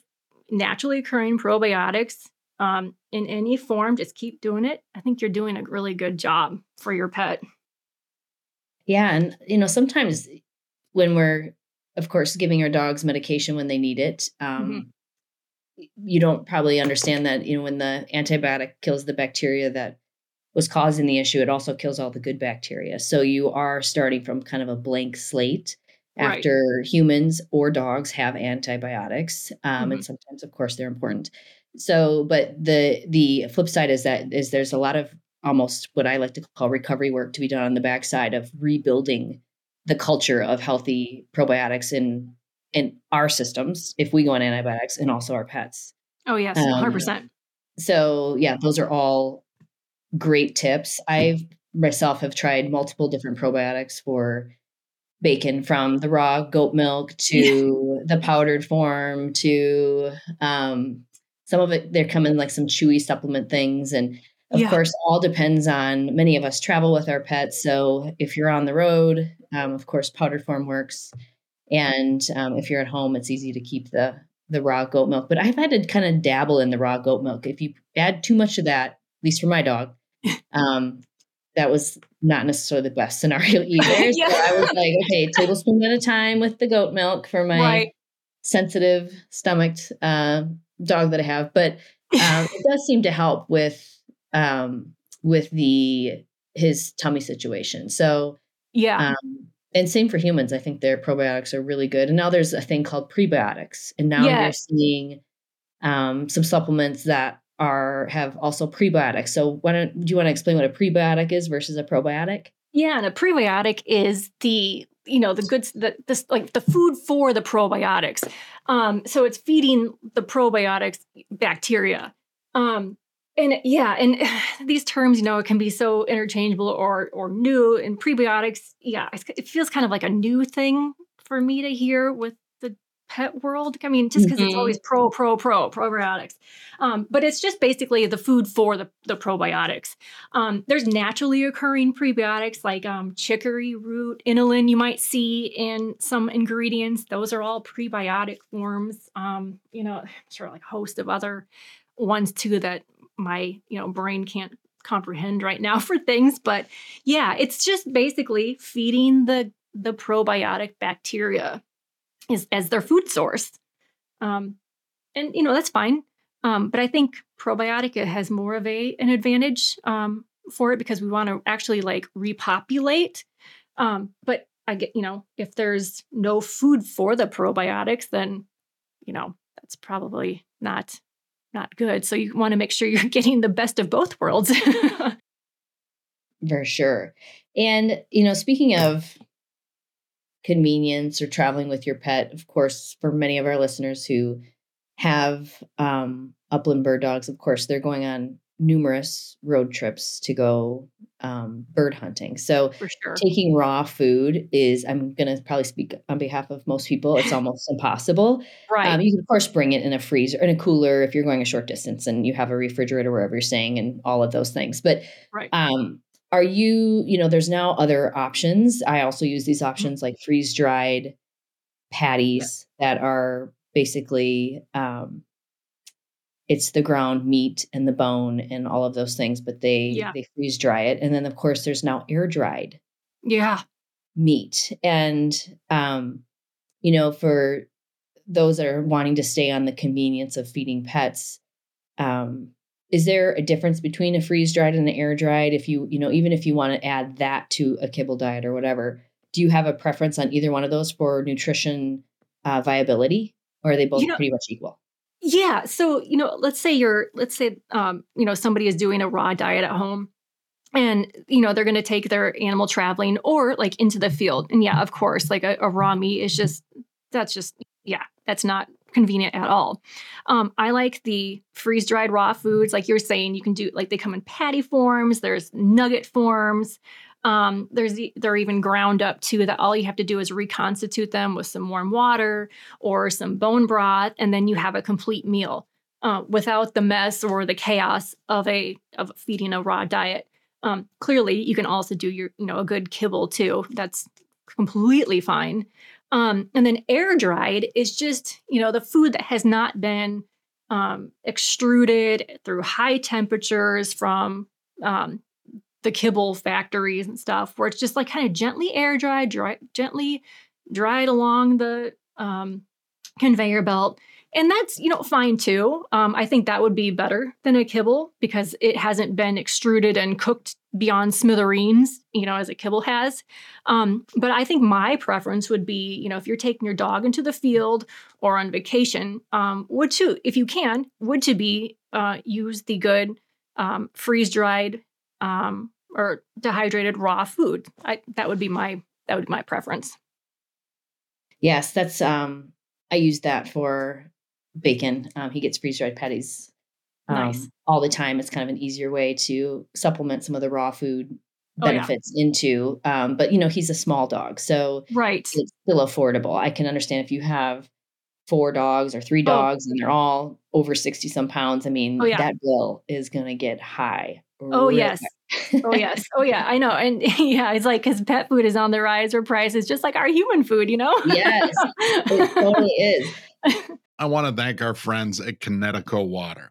naturally occurring probiotics um, in any form, just keep doing it. I think you're doing a really good job for your pet. Yeah. And, you know, sometimes when we're, of course, giving our dogs medication when they need it, um, mm-hmm. you don't probably understand that, you know, when the antibiotic kills the bacteria that was causing the issue, it also kills all the good bacteria. So you are starting from kind of a blank slate after right. humans or dogs have antibiotics. Um, mm-hmm. And sometimes, of course, they're important. So, but the the flip side is that is there's a lot of almost what I like to call recovery work to be done on the backside of rebuilding the culture of healthy probiotics in in our systems if we go on antibiotics and also our pets. Oh yes, hundred um, percent. So yeah, those are all great tips. I myself have tried multiple different probiotics for bacon from the raw goat milk to the powdered form to um, some of it they come in like some chewy supplement things. And of yeah. course all depends on many of us travel with our pets. So if you're on the road um, of course powdered form works. And um, if you're at home it's easy to keep the the raw goat milk. But i've had to kind of dabble in the raw goat milk. If you add too much of that at least for my dog um, that was not necessarily the best scenario either. yeah. So I was like, okay, tablespoon at a time with the goat milk for my right. sensitive stomached uh, dog that I have. But um, it does seem to help with um, with the his tummy situation. So yeah. Um, and same for humans. I think their probiotics are really good. And now there's a thing called prebiotics. And now yes. you're seeing um, some supplements that are have also prebiotics. So why don't do you want to explain what a prebiotic is versus a probiotic? Yeah, and a prebiotic is the you know the goods the this like the food for the probiotics. Um, so it's feeding the probiotics bacteria. Um, and yeah, and these terms, you know, it can be so interchangeable or or new. And prebiotics, yeah, it feels kind of like a new thing for me to hear with pet world. I mean, just because mm-hmm. it's always pro, pro, pro, probiotics. Um, but it's just basically the food for the, the probiotics. Um, there's naturally occurring prebiotics like um, chicory root, inulin, you might see in some ingredients. Those are all prebiotic forms. Um, you know, I'm sure like a host of other ones too that my, you know, brain can't comprehend right now for things. But yeah, it's just basically feeding the the probiotic bacteria is as their food source. Um, and you know that's fine. Um, but I think probiotic has more of a an advantage um, for it because we want to actually like repopulate. Um, but I get you know if there's no food for the probiotics, then you know that's probably not not good. So you want to make sure you're getting the best of both worlds. For sure. And, you know, speaking of convenience or traveling with your pet, of course, for many of our listeners who have um, upland bird dogs, of course, they're going on numerous road trips to go um, bird hunting. So sure. taking raw food is, I'm going to probably speak on behalf of most people, it's almost impossible. Right. Um, you can, of course, bring it in a freezer, in a cooler if you're going a short distance and you have a refrigerator wherever you're staying and all of those things. But right. um, are you, you know, there's now other options. I also use these mm-hmm. options like freeze dried patties that are basically um, it's the ground meat and the bone and all of those things, but they yeah. they freeze dry it. And then of course there's now air dried. Yeah. Meat. And um, you know, for those that are wanting to stay on the convenience of feeding pets, um, is there a difference between a freeze dried and an air dried? If you, you know, even if you want to add that to a kibble diet or whatever, do you have a preference on either one of those for nutrition uh, viability, or are they both you know, pretty much equal? Yeah. So, you know, let's say you're, let's say, um, you know, somebody is doing a raw diet at home and, you know, they're going to take their animal traveling or like into the field. And yeah, of course, like a, a raw meat is just, that's just, yeah, that's not convenient at all. Um, I like the freeze dried raw foods. Like you're saying, you can do, like they come in patty forms, there's nugget forms. Um, there's they're even ground up too. That all you have to do is reconstitute them with some warm water or some bone broth, and then you have a complete meal uh, without the mess or the chaos of a of feeding a raw diet. Um, clearly, you can also do your you know a good kibble too. That's completely fine. Um, and then air dried is just you know the food that has not been um, extruded through high temperatures from um, the kibble factories and stuff where it's just like kind of gently air dried, dry, gently dried along the um, conveyor belt. And that's, you know, fine too. Um, I think that would be better than a kibble because it hasn't been extruded and cooked beyond smithereens, you know, as a kibble has. Um, but I think my preference would be, you know, if you're taking your dog into the field or on vacation, um, would to, if you can, would to be uh, use the good um, freeze dried um, or dehydrated raw food. I, that would be my that would be my preference. Yes, that's um I use that for bacon. Um, he gets freeze dried patties um, nice. all the time. It's kind of an easier way to supplement some of the raw food benefits oh, yeah. into. Um, but you know, he's a small dog, so right, it's still affordable. I can understand if you have four dogs or three dogs oh. and they're all over 60 some pounds. I mean, oh, yeah. that bill is going to get high. Oh, yes oh yes oh yeah i know and yeah it's like because pet food is on the rise for prices just like our human food you know yes it totally is i want to thank our friends at Kinetico water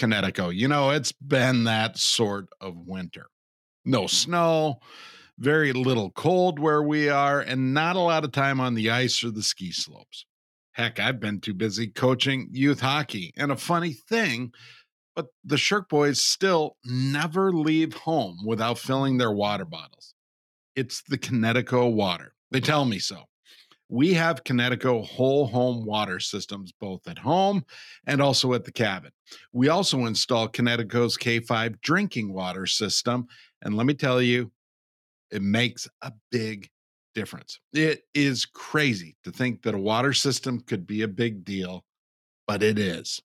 Kinetico you know it's been that sort of winter no mm-hmm. snow very little cold where we are and not a lot of time on the ice or the ski slopes heck i've been too busy coaching youth hockey and a funny thing but the Shirk boys still never leave home without filling their water bottles. It's the Kinetico water. They tell me so. We have Kinetico whole home water systems both at home and also at the cabin. We also install Kinetico's K5 drinking water system. And let me tell you, it makes a big difference. It is crazy to think that a water system could be a big deal, but it is.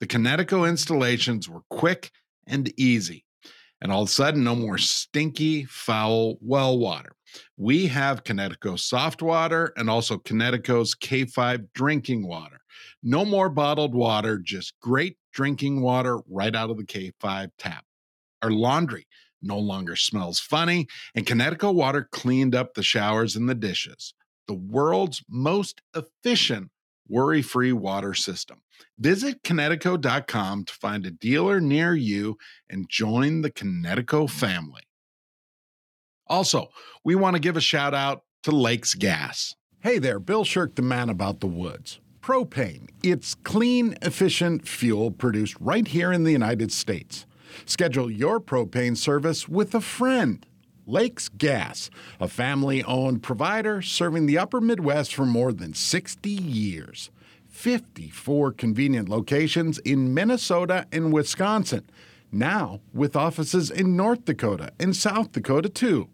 The Connecticut installations were quick and easy. And all of a sudden, no more stinky, foul well water. We have Kinetico soft water and also Kinetico's K5 drinking water. No more bottled water, just great drinking water right out of the K5 tap. Our laundry no longer smells funny, and Kinetico water cleaned up the showers and the dishes. The world's most efficient worry free water system. Visit Kinetico.com to find a dealer near you and join the Kinetico family. Also, we want to give a shout out to Lakes Gas. Hey there, Bill Shirk, the man about the woods. Propane. It's clean, efficient fuel produced right here in the United States. Schedule your propane service with a friend. Lakes Gas, a family owned provider serving the upper Midwest for more than 60 years. 54 convenient locations in Minnesota and Wisconsin, now with offices in North Dakota and South Dakota too.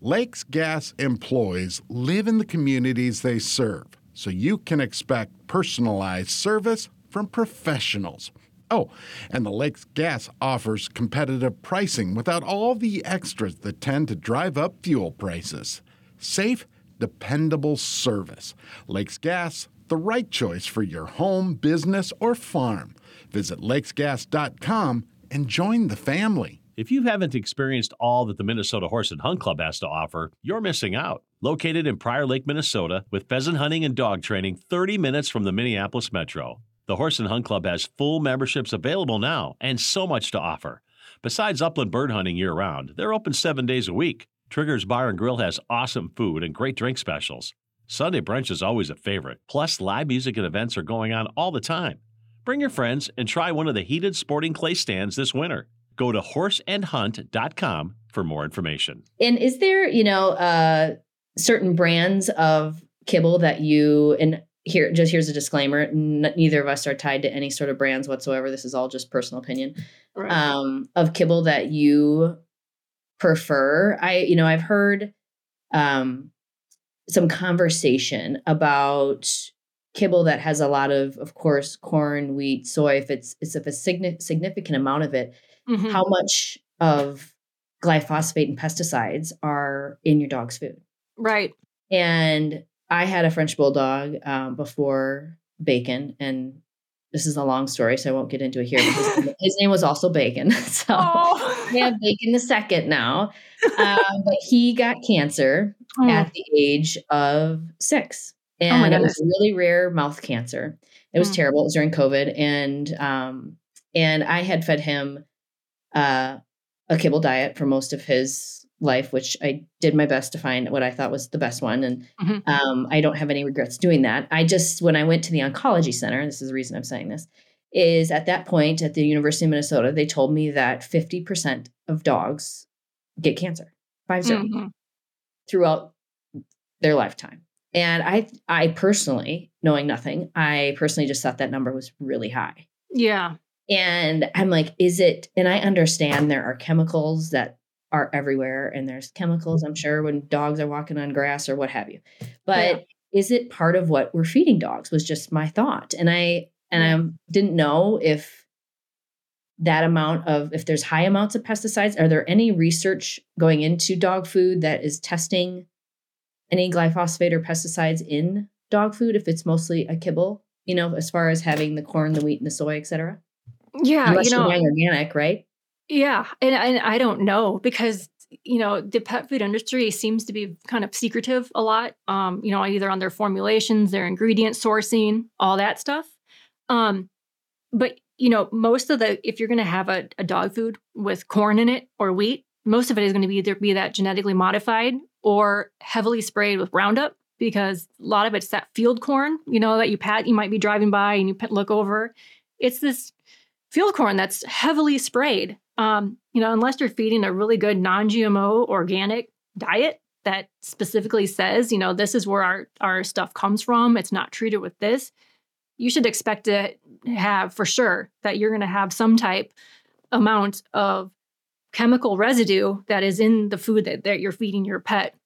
Lakes Gas employees live in the communities they serve, so you can expect personalized service from professionals. Oh, and the Lakes Gas offers competitive pricing without all the extras that tend to drive up fuel prices. Safe, dependable service. Lakes Gas, the right choice for your home, business, or farm. Visit lakesgas.com and join the family. If you haven't experienced all that the Minnesota Horse and Hunt Club has to offer, you're missing out. Located in Prior Lake, Minnesota, with pheasant hunting and dog training 30 minutes from the Minneapolis Metro. The Horse and Hunt Club has full memberships available now and so much to offer. Besides upland bird hunting year round, they're open seven days a week. Trigger's Bar and Grill has awesome food and great drink specials. Sunday brunch is always a favorite. Plus, live music and events are going on all the time. Bring your friends and try one of the heated sporting clay stands this winter. Go to horseandhunt.com for more information. And is there, you know, uh, certain brands of kibble that you and here just here's a disclaimer n- neither of us are tied to any sort of brands whatsoever this is all just personal opinion right. um, of kibble that you prefer i you know i've heard um, some conversation about kibble that has a lot of of course corn wheat soy if it's it's if a significant amount of it mm-hmm. how much of glyphosate and pesticides are in your dog's food. Right. And I had a French bulldog um, before Bacon, and this is a long story, so I won't get into it here. His, his name was also Bacon, so oh. we have Bacon the second now. Um, but he got cancer oh. at the age of six, and oh it was really rare mouth cancer. It was mm. terrible. It was during COVID, and um, and I had fed him uh, a kibble diet for most of his life, which I did my best to find what I thought was the best one. And mm-hmm. um, I don't have any regrets doing that. I just, when I went to the oncology center, this is the reason I'm saying this, is at that point at the University of Minnesota, they told me that 50% of dogs get cancer, 5 0, mm-hmm. throughout their lifetime. And I, I personally, knowing nothing, I personally just thought that number was really high. Yeah. And I'm like, is it? And I understand there are chemicals that are everywhere, and there's chemicals, I'm sure, when dogs are walking on grass or what have you. But yeah. is it part of what we're feeding dogs? Was just my thought. And I, and I didn't know if that amount of if there's high amounts of pesticides are there any research going into dog food that is testing any glyphosate or pesticides in dog food if it's mostly a kibble you know as far as having the corn the wheat and the soy etc yeah, Unless you know, organic, right? Yeah, and, and I don't know because you know the pet food industry seems to be kind of secretive a lot. Um, you know, either on their formulations, their ingredient sourcing, all that stuff. Um, but you know, most of the if you're going to have a, a dog food with corn in it or wheat, most of it is going to be either be that genetically modified or heavily sprayed with Roundup because a lot of it's that field corn, you know, that you pat, you might be driving by and you look over. It's this field corn that's heavily sprayed. Um, you know, unless you're feeding a really good non-GMO organic diet that specifically says, you know, this is where our our stuff comes from. It's not treated with this. You should expect to have for sure that you're going to have some type amount of chemical residue that is in the food that, that you're feeding your pet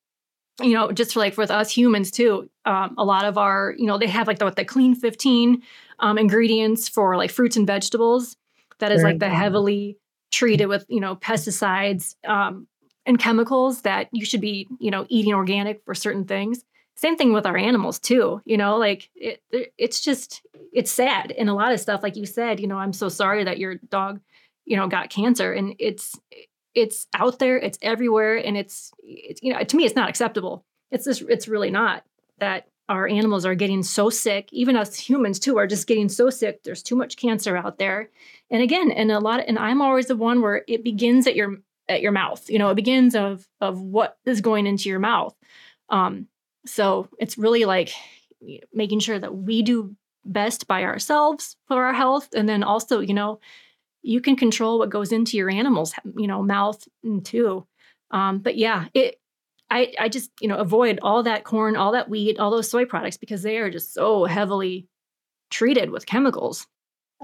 you know, just for like with us humans too, um, a lot of our, you know, they have like the, the clean 15 um, ingredients for like fruits and vegetables. That is like the heavily treated with, you know, pesticides um, and chemicals that you should be, you know, eating organic for certain things. Same thing with our animals too, you know, like it, it's just, it's sad. And a lot of stuff, like you said, you know, I'm so sorry that your dog, you know, got cancer and it's, it's out there, it's everywhere, and it's, it's you know to me it's not acceptable. It's just it's really not that our animals are getting so sick. Even us humans too are just getting so sick. There's too much cancer out there, and again, and a lot. Of, and I'm always the one where it begins at your at your mouth. You know, it begins of of what is going into your mouth. Um, so it's really like making sure that we do best by ourselves for our health, and then also, you know, you can control what goes into your animal's you know mouth too um, but yeah it I, I just you know avoid all that corn all that wheat all those soy products because they are just so heavily treated with chemicals.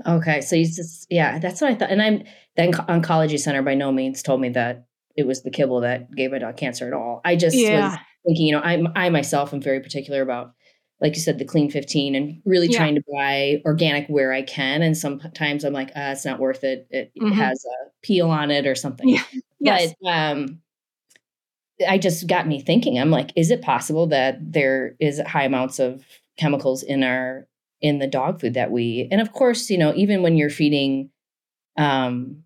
Okay, so you just yeah, that's what I thought. And I'm the oncology center by no means told me that it was the kibble that gave my dog cancer at all. I just yeah. was thinking, you know, I I myself am very particular about like you said, the clean 15 and really yeah. trying to buy organic where I can. And sometimes I'm like, uh, it's not worth it. It, mm-hmm. has a peel on it or something. Yeah. Yes. But um, I just got me thinking, I'm like, is it possible that there is high amounts of chemicals in our in the dog food that we and of course, you know, even when you're feeding um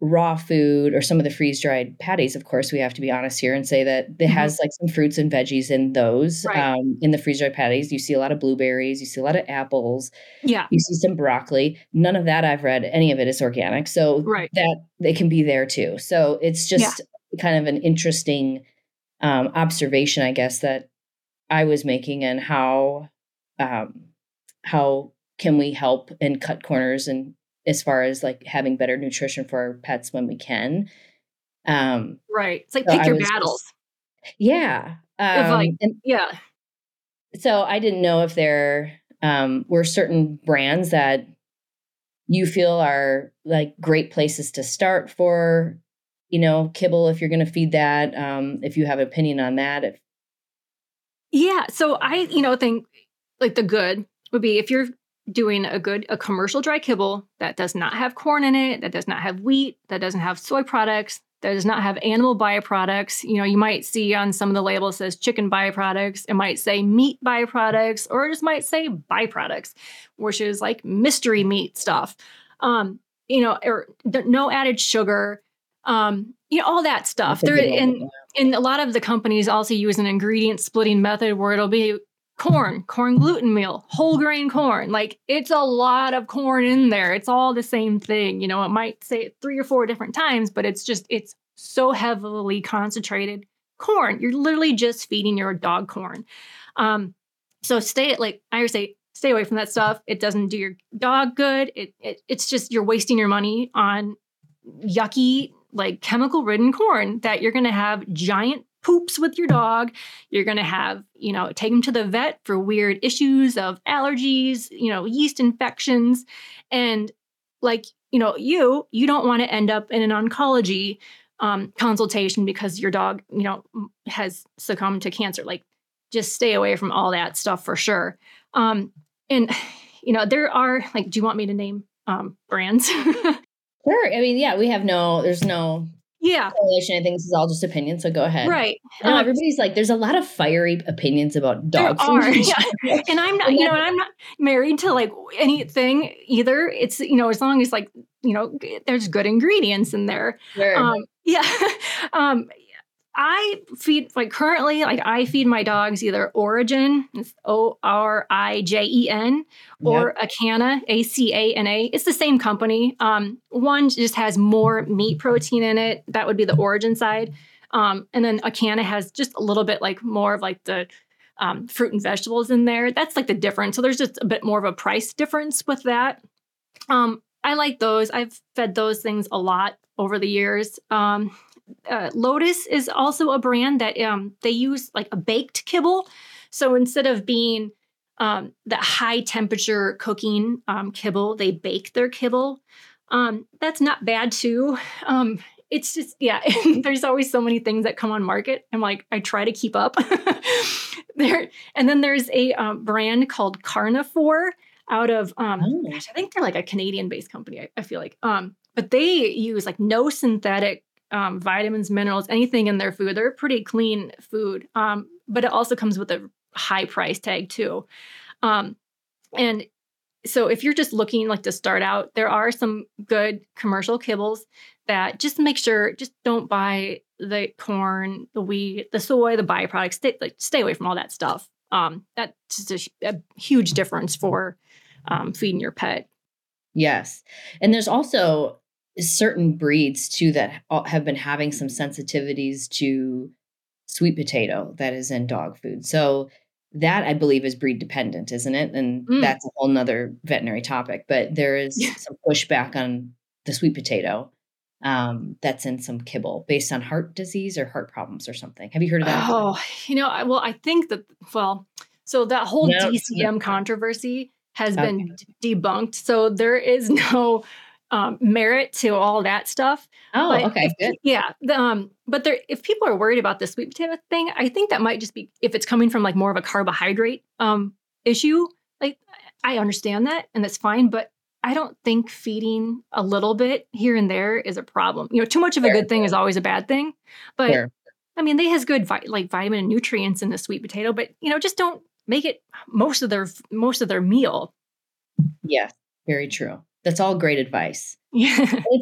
raw food or some of the freeze dried patties, of course, we have to be honest here and say that it mm-hmm. has like some fruits and veggies in those. Right. Um, in the freeze dried patties, you see a lot of blueberries, you see a lot of apples, yeah, you see some broccoli. None of that I've read any of it is organic, so right. that they can be there too. So it's just. Kind of an interesting um, observation, I guess, that I was making and how um, how can we help and cut corners and as far as like having better nutrition for our pets when we can. Um, right. It's like so pick your battles. Just, yeah. Um, like, and, yeah. So I didn't know if there um, were certain brands that you feel are like great places to start for, you know, kibble if you're going to feed that. Um, if you have an opinion on that, if yeah. So I, you know, think like the good would be if you're doing a good a commercial dry kibble that does not have corn in it, that does not have wheat, that doesn't have soy products, that does not have animal byproducts. You know, you might see on some of the labels says chicken byproducts, it might say meat byproducts, or it just might say byproducts, which is like mystery meat stuff. Um, you know, or no added sugar, um, you know, all that stuff. There and and a lot of the companies also use an ingredient splitting method where it'll be corn, corn gluten meal, whole grain corn. Like it's a lot of corn in there. It's all the same thing. You know, it might say it three or four different times, but it's just, it's so heavily concentrated corn. You're literally just feeding your dog corn. Um, so stay like I always say, stay away from that stuff. It doesn't do your dog good. It, it it's just you're wasting your money on yucky, like chemical ridden corn that you're gonna have giant poops with your dog. You're going to have, you know, take them to the vet for weird issues of allergies, you know, yeast infections. And like, you know, you, you don't want to end up in an oncology um, consultation because your dog, you know, has succumbed to cancer. Like, just stay away from all that stuff for sure. Um, and, you know, there are like, do you want me to name um, brands? sure. I mean, yeah, we have no, there's no yeah correlation. I think this is all just opinion. So go ahead. Right. No, um, everybody's like, there's a lot of fiery opinions about dog food. Are, yeah. And I'm not, you know, and I'm not married to like anything either. It's you know, as long as like you know, there's good ingredients in there. Sure. Um, yeah. um, I feed like currently like I feed my dogs either Orijen, O R I J E N, or yep. Acana, A C A N A. It's the same company. Um, one just has more meat protein in it. That would be the Orijen side. Um, and then Acana has just a little bit like more of like the um, fruit and vegetables in there. That's like the difference. So there's just a bit more of a price difference with that. Um, I like those. I've fed those things a lot over the years. Um, uh, Lotus is also a brand that um, they use like a baked kibble. So instead of being um, the high temperature cooking um, kibble, they bake their kibble. Um, that's not bad too. Um, it's just yeah. there's always so many things that come on market. I'm like I try to keep up. there and then there's a um, brand called Carna4 out of um, oh. gosh, I think they're like a Canadian based company. I, I feel like um, but they use like no synthetic um, vitamins, minerals, anything in their food. They're pretty clean food, um, but it also comes with a high price tag too. Um, and so if you're just looking like to start out, there are some good commercial kibbles that just make sure just don't buy the corn, the wheat, the soy, the byproducts. Stay, like, stay away from all that stuff. Um, that's just a, a huge difference for um, feeding your pet. Yes, and there's also certain breeds too that have been having some sensitivities to sweet potato that is in dog food. So that I believe is breed dependent, isn't it? And mm. that's a whole nother veterinary topic. But there is yeah. some pushback on the sweet potato um, that's in some kibble based on heart disease or heart problems or something. Have you heard of that? Oh, you know, well, I think that well, so that whole no, DCM controversy has okay. been debunked. So there is no um, merit to all that stuff. Oh, but okay, if, good. Yeah, the, um, but there, if people are worried about the sweet potato thing, I think that might just be if it's coming from like more of a carbohydrate um, issue. Like I understand that, and that's fine. But I don't think feeding a little bit here and there is a problem. You know, too much of a good thing is always a bad thing. But Fair. I mean, they has good vi- like vitamin and nutrients in the sweet potato, but you know, just don't make it most of their most of their meal. Yes, very true. That's all great advice. Yeah.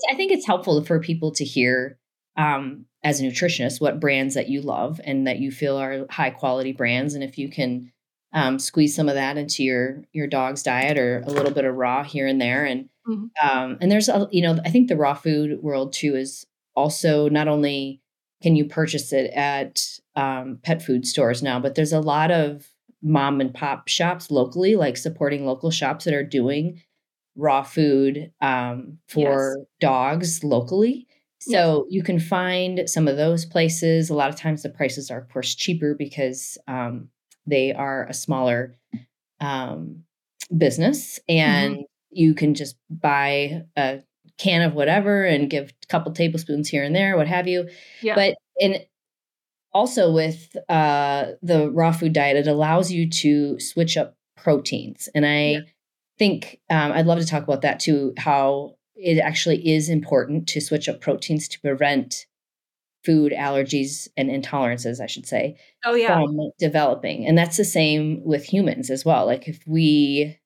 I think it's helpful for people to hear um, as a nutritionist what brands that you love and that you feel are high quality brands, and if you can um, squeeze some of that into your your dog's diet or a little bit of raw here and there, and mm-hmm. um, and there's a you know I think the raw food world too is also not only can you purchase it at um, pet food stores now, but there's a lot of mom and pop shops locally, like supporting local shops that are doing raw food um, for yes. dogs locally. So yes. you can find some of those places. A lot of times the prices are, of course, cheaper because um, they are a smaller um, business and mm-hmm. you can just buy a can of whatever and give a couple tablespoons here and there, what have you. Yeah. But in also with uh, the raw food diet, it allows you to switch up proteins. And I yeah. Think um, I'd love to talk about that too, how it actually is important to switch up proteins to prevent food allergies and intolerances, I should say, oh, yeah. from developing. And that's the same with humans as well. Like if we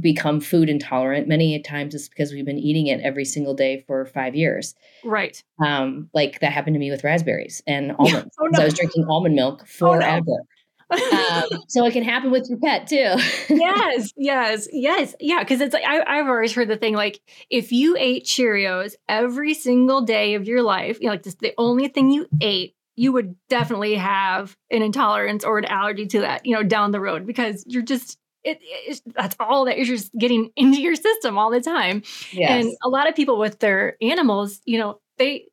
become food intolerant many times it's because we've been eating it every single day for five years right um like that happened to me with raspberries and almonds oh, no. i was drinking almond milk forever oh, no. Um, so it can happen with your pet too yes yes yes yeah because it's like I, i've always heard the thing like if you ate cheerios every single day of your life you know like this the only thing you ate you would definitely have an intolerance or an allergy to that you know down the road because you're just it, that's all that you're just getting into your system all the time. Yes. And a lot of people with their animals, you know, they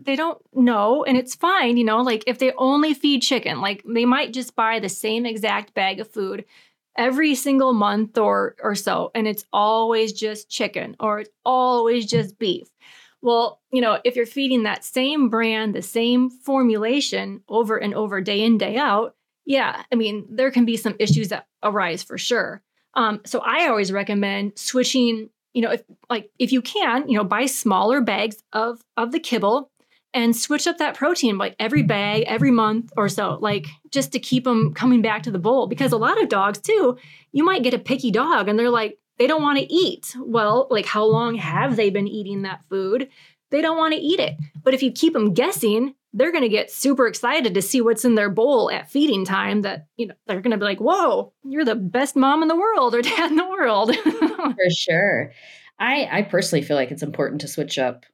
they don't know and it's fine, you know, like if they only feed chicken, like they might just buy the same exact bag of food every single month or or so and it's always just chicken or it's always just beef. Well, you know, if you're feeding that same brand, the same formulation over and over day in day out, yeah, I mean, there can be some issues that arise for sure. Um, so I always recommend switching, you know, if like if you can, you know, buy smaller bags of of the kibble and switch up that protein like every mm-hmm. bag every month or so like just to keep them coming back to the bowl. Because a lot of dogs too you might get a picky dog and they're like they don't want to eat. Well like how long have they been eating that food? They don't want to eat it. But if you keep them guessing they're going to get super excited to see what's in their bowl at feeding time that you know they're going to be like whoa you're the best mom in the world or dad in the world. For sure. I i personally feel like it's important to switch up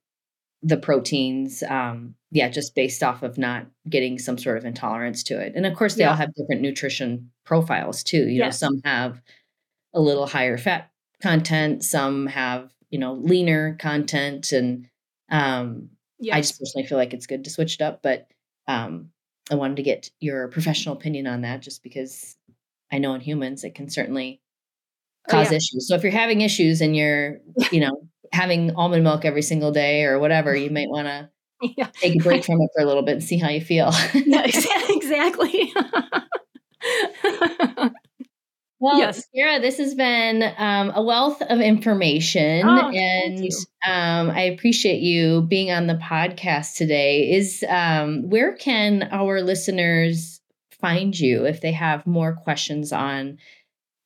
the proteins um yeah just based off of not getting some sort of intolerance to it and of course they yeah. all have different nutrition profiles too you yes. know some have a little higher fat content some have you know leaner content and um Yes. I just personally feel like it's good to switch it up, but um, I wanted to get your professional opinion on that just because I know in humans it can certainly cause oh, yeah. issues. So if you're having issues and you're, you know, having almond milk every single day or whatever, you might want to yeah. take a break from it for a little bit and see how you feel. yeah, exactly. Well, yes. Sarah, this has been um, a wealth of information, oh, and um, I appreciate you being on the podcast today. Is um, where can our listeners find you if they have more questions on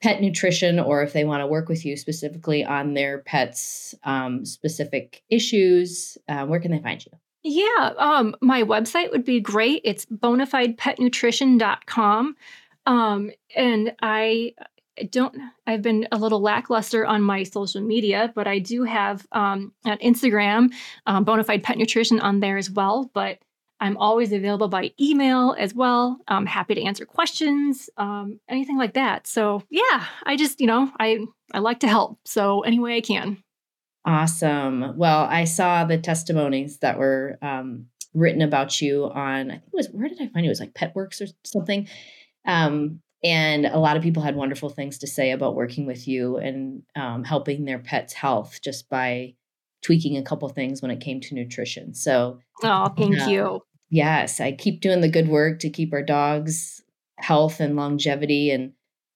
pet nutrition, or if they want to work with you specifically on their pets' um, specific issues? Uh, where can they find you? Yeah, um, my website would be great. It's bonafidepetnutrition.com. Um, and I don't, I've been a little lackluster on my social media, but I do have um, an Instagram, um, Bonafide Pet Nutrition on there as well. But I'm always available by email as well. I'm happy to answer questions, um, anything like that. So yeah, I just, you know, I, I like to help. So any way I can. Awesome. Well, I saw the testimonies that were um, written about you on, I think it was, where did I find it? It was like PetWorks or something. Um, and a lot of people had wonderful things to say about working with you and um, helping their pets' health just by tweaking a couple things when it came to nutrition. So, oh, thank uh, you. Yes, I keep doing the good work to keep our dogs' health and longevity and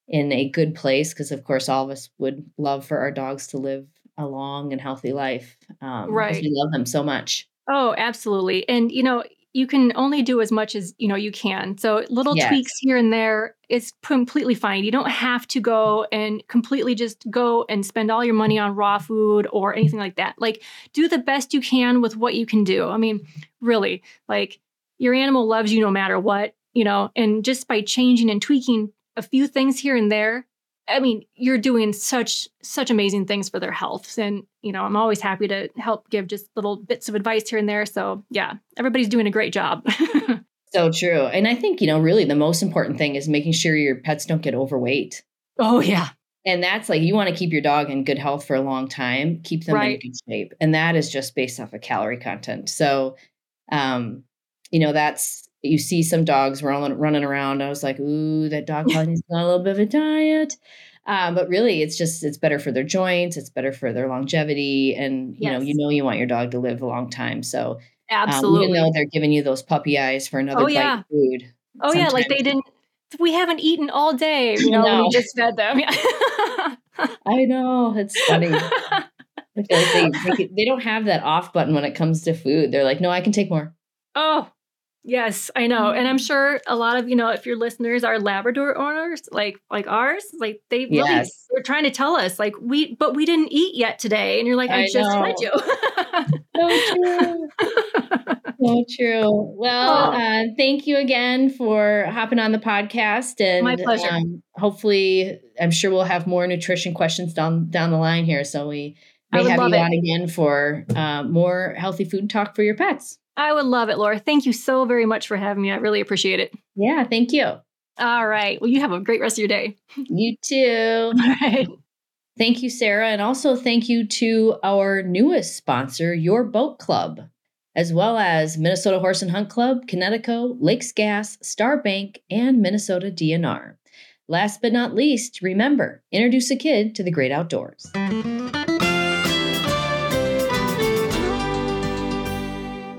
in a good place because, of course, all of us would love for our dogs to live a long and healthy life. Um, right. We love them so much. Oh, absolutely. And, you know, you can only do as much as you know you can. So little yes. tweaks here and there is completely fine. You don't have to go and completely just go and spend all your money on raw food or anything like that. Like do the best you can with what you can do. I mean really like your animal loves you no matter what you know and just by changing and tweaking a few things here and there I mean, you're doing such such amazing things for their health, and you know, I'm always happy to help give just little bits of advice here and there. So yeah, everybody's doing a great job. so true, and I think you know, really, the most important thing is making sure your pets don't get overweight. Oh yeah, and that's like you want to keep your dog in good health for a long time, keep them right. in good shape, and that is just based off of calorie content. So, um, you know, that's you see some dogs running running around. I was like, ooh, that dog probably needs a little bit of a diet. Um, but really, it's just it's better for their joints. It's better for their longevity, and you yes. know, you know, you want your dog to live a long time. So absolutely, um, even though they're giving you those puppy eyes for another oh, bite yeah. food. Oh yeah, like they didn't. We haven't eaten all day. You know, no. we just fed them. I know it's funny. Like they, they they don't have that off button when it comes to food. They're like, no, I can take more. Oh, Yes, I know. And I'm mm-hmm. sure a lot of, you know, if your listeners are Labrador owners like like ours, like they really yes. they're trying to tell us like we but we didn't eat yet today. And you're like, I, I just fed you. so true. so true. Well, oh. uh, thank you again for hopping on the podcast and my pleasure. Um, hopefully I'm sure we'll have more nutrition questions down down the line here. So we may have you it. on again for uh, more healthy food talk for your pets. I would love it, Laura. Thank you so very much for having me. I really appreciate it. Yeah, thank you. All right. Well, you have a great rest of your day. You too. All right. Thank you, Sarah. And also thank you to our newest sponsor, Your Boat Club, as well as Minnesota Horse and Hunt Club, Kinetico, Lakes Gas, Star Bank, and Minnesota DNR. Last but not least, remember introduce a kid to the great outdoors.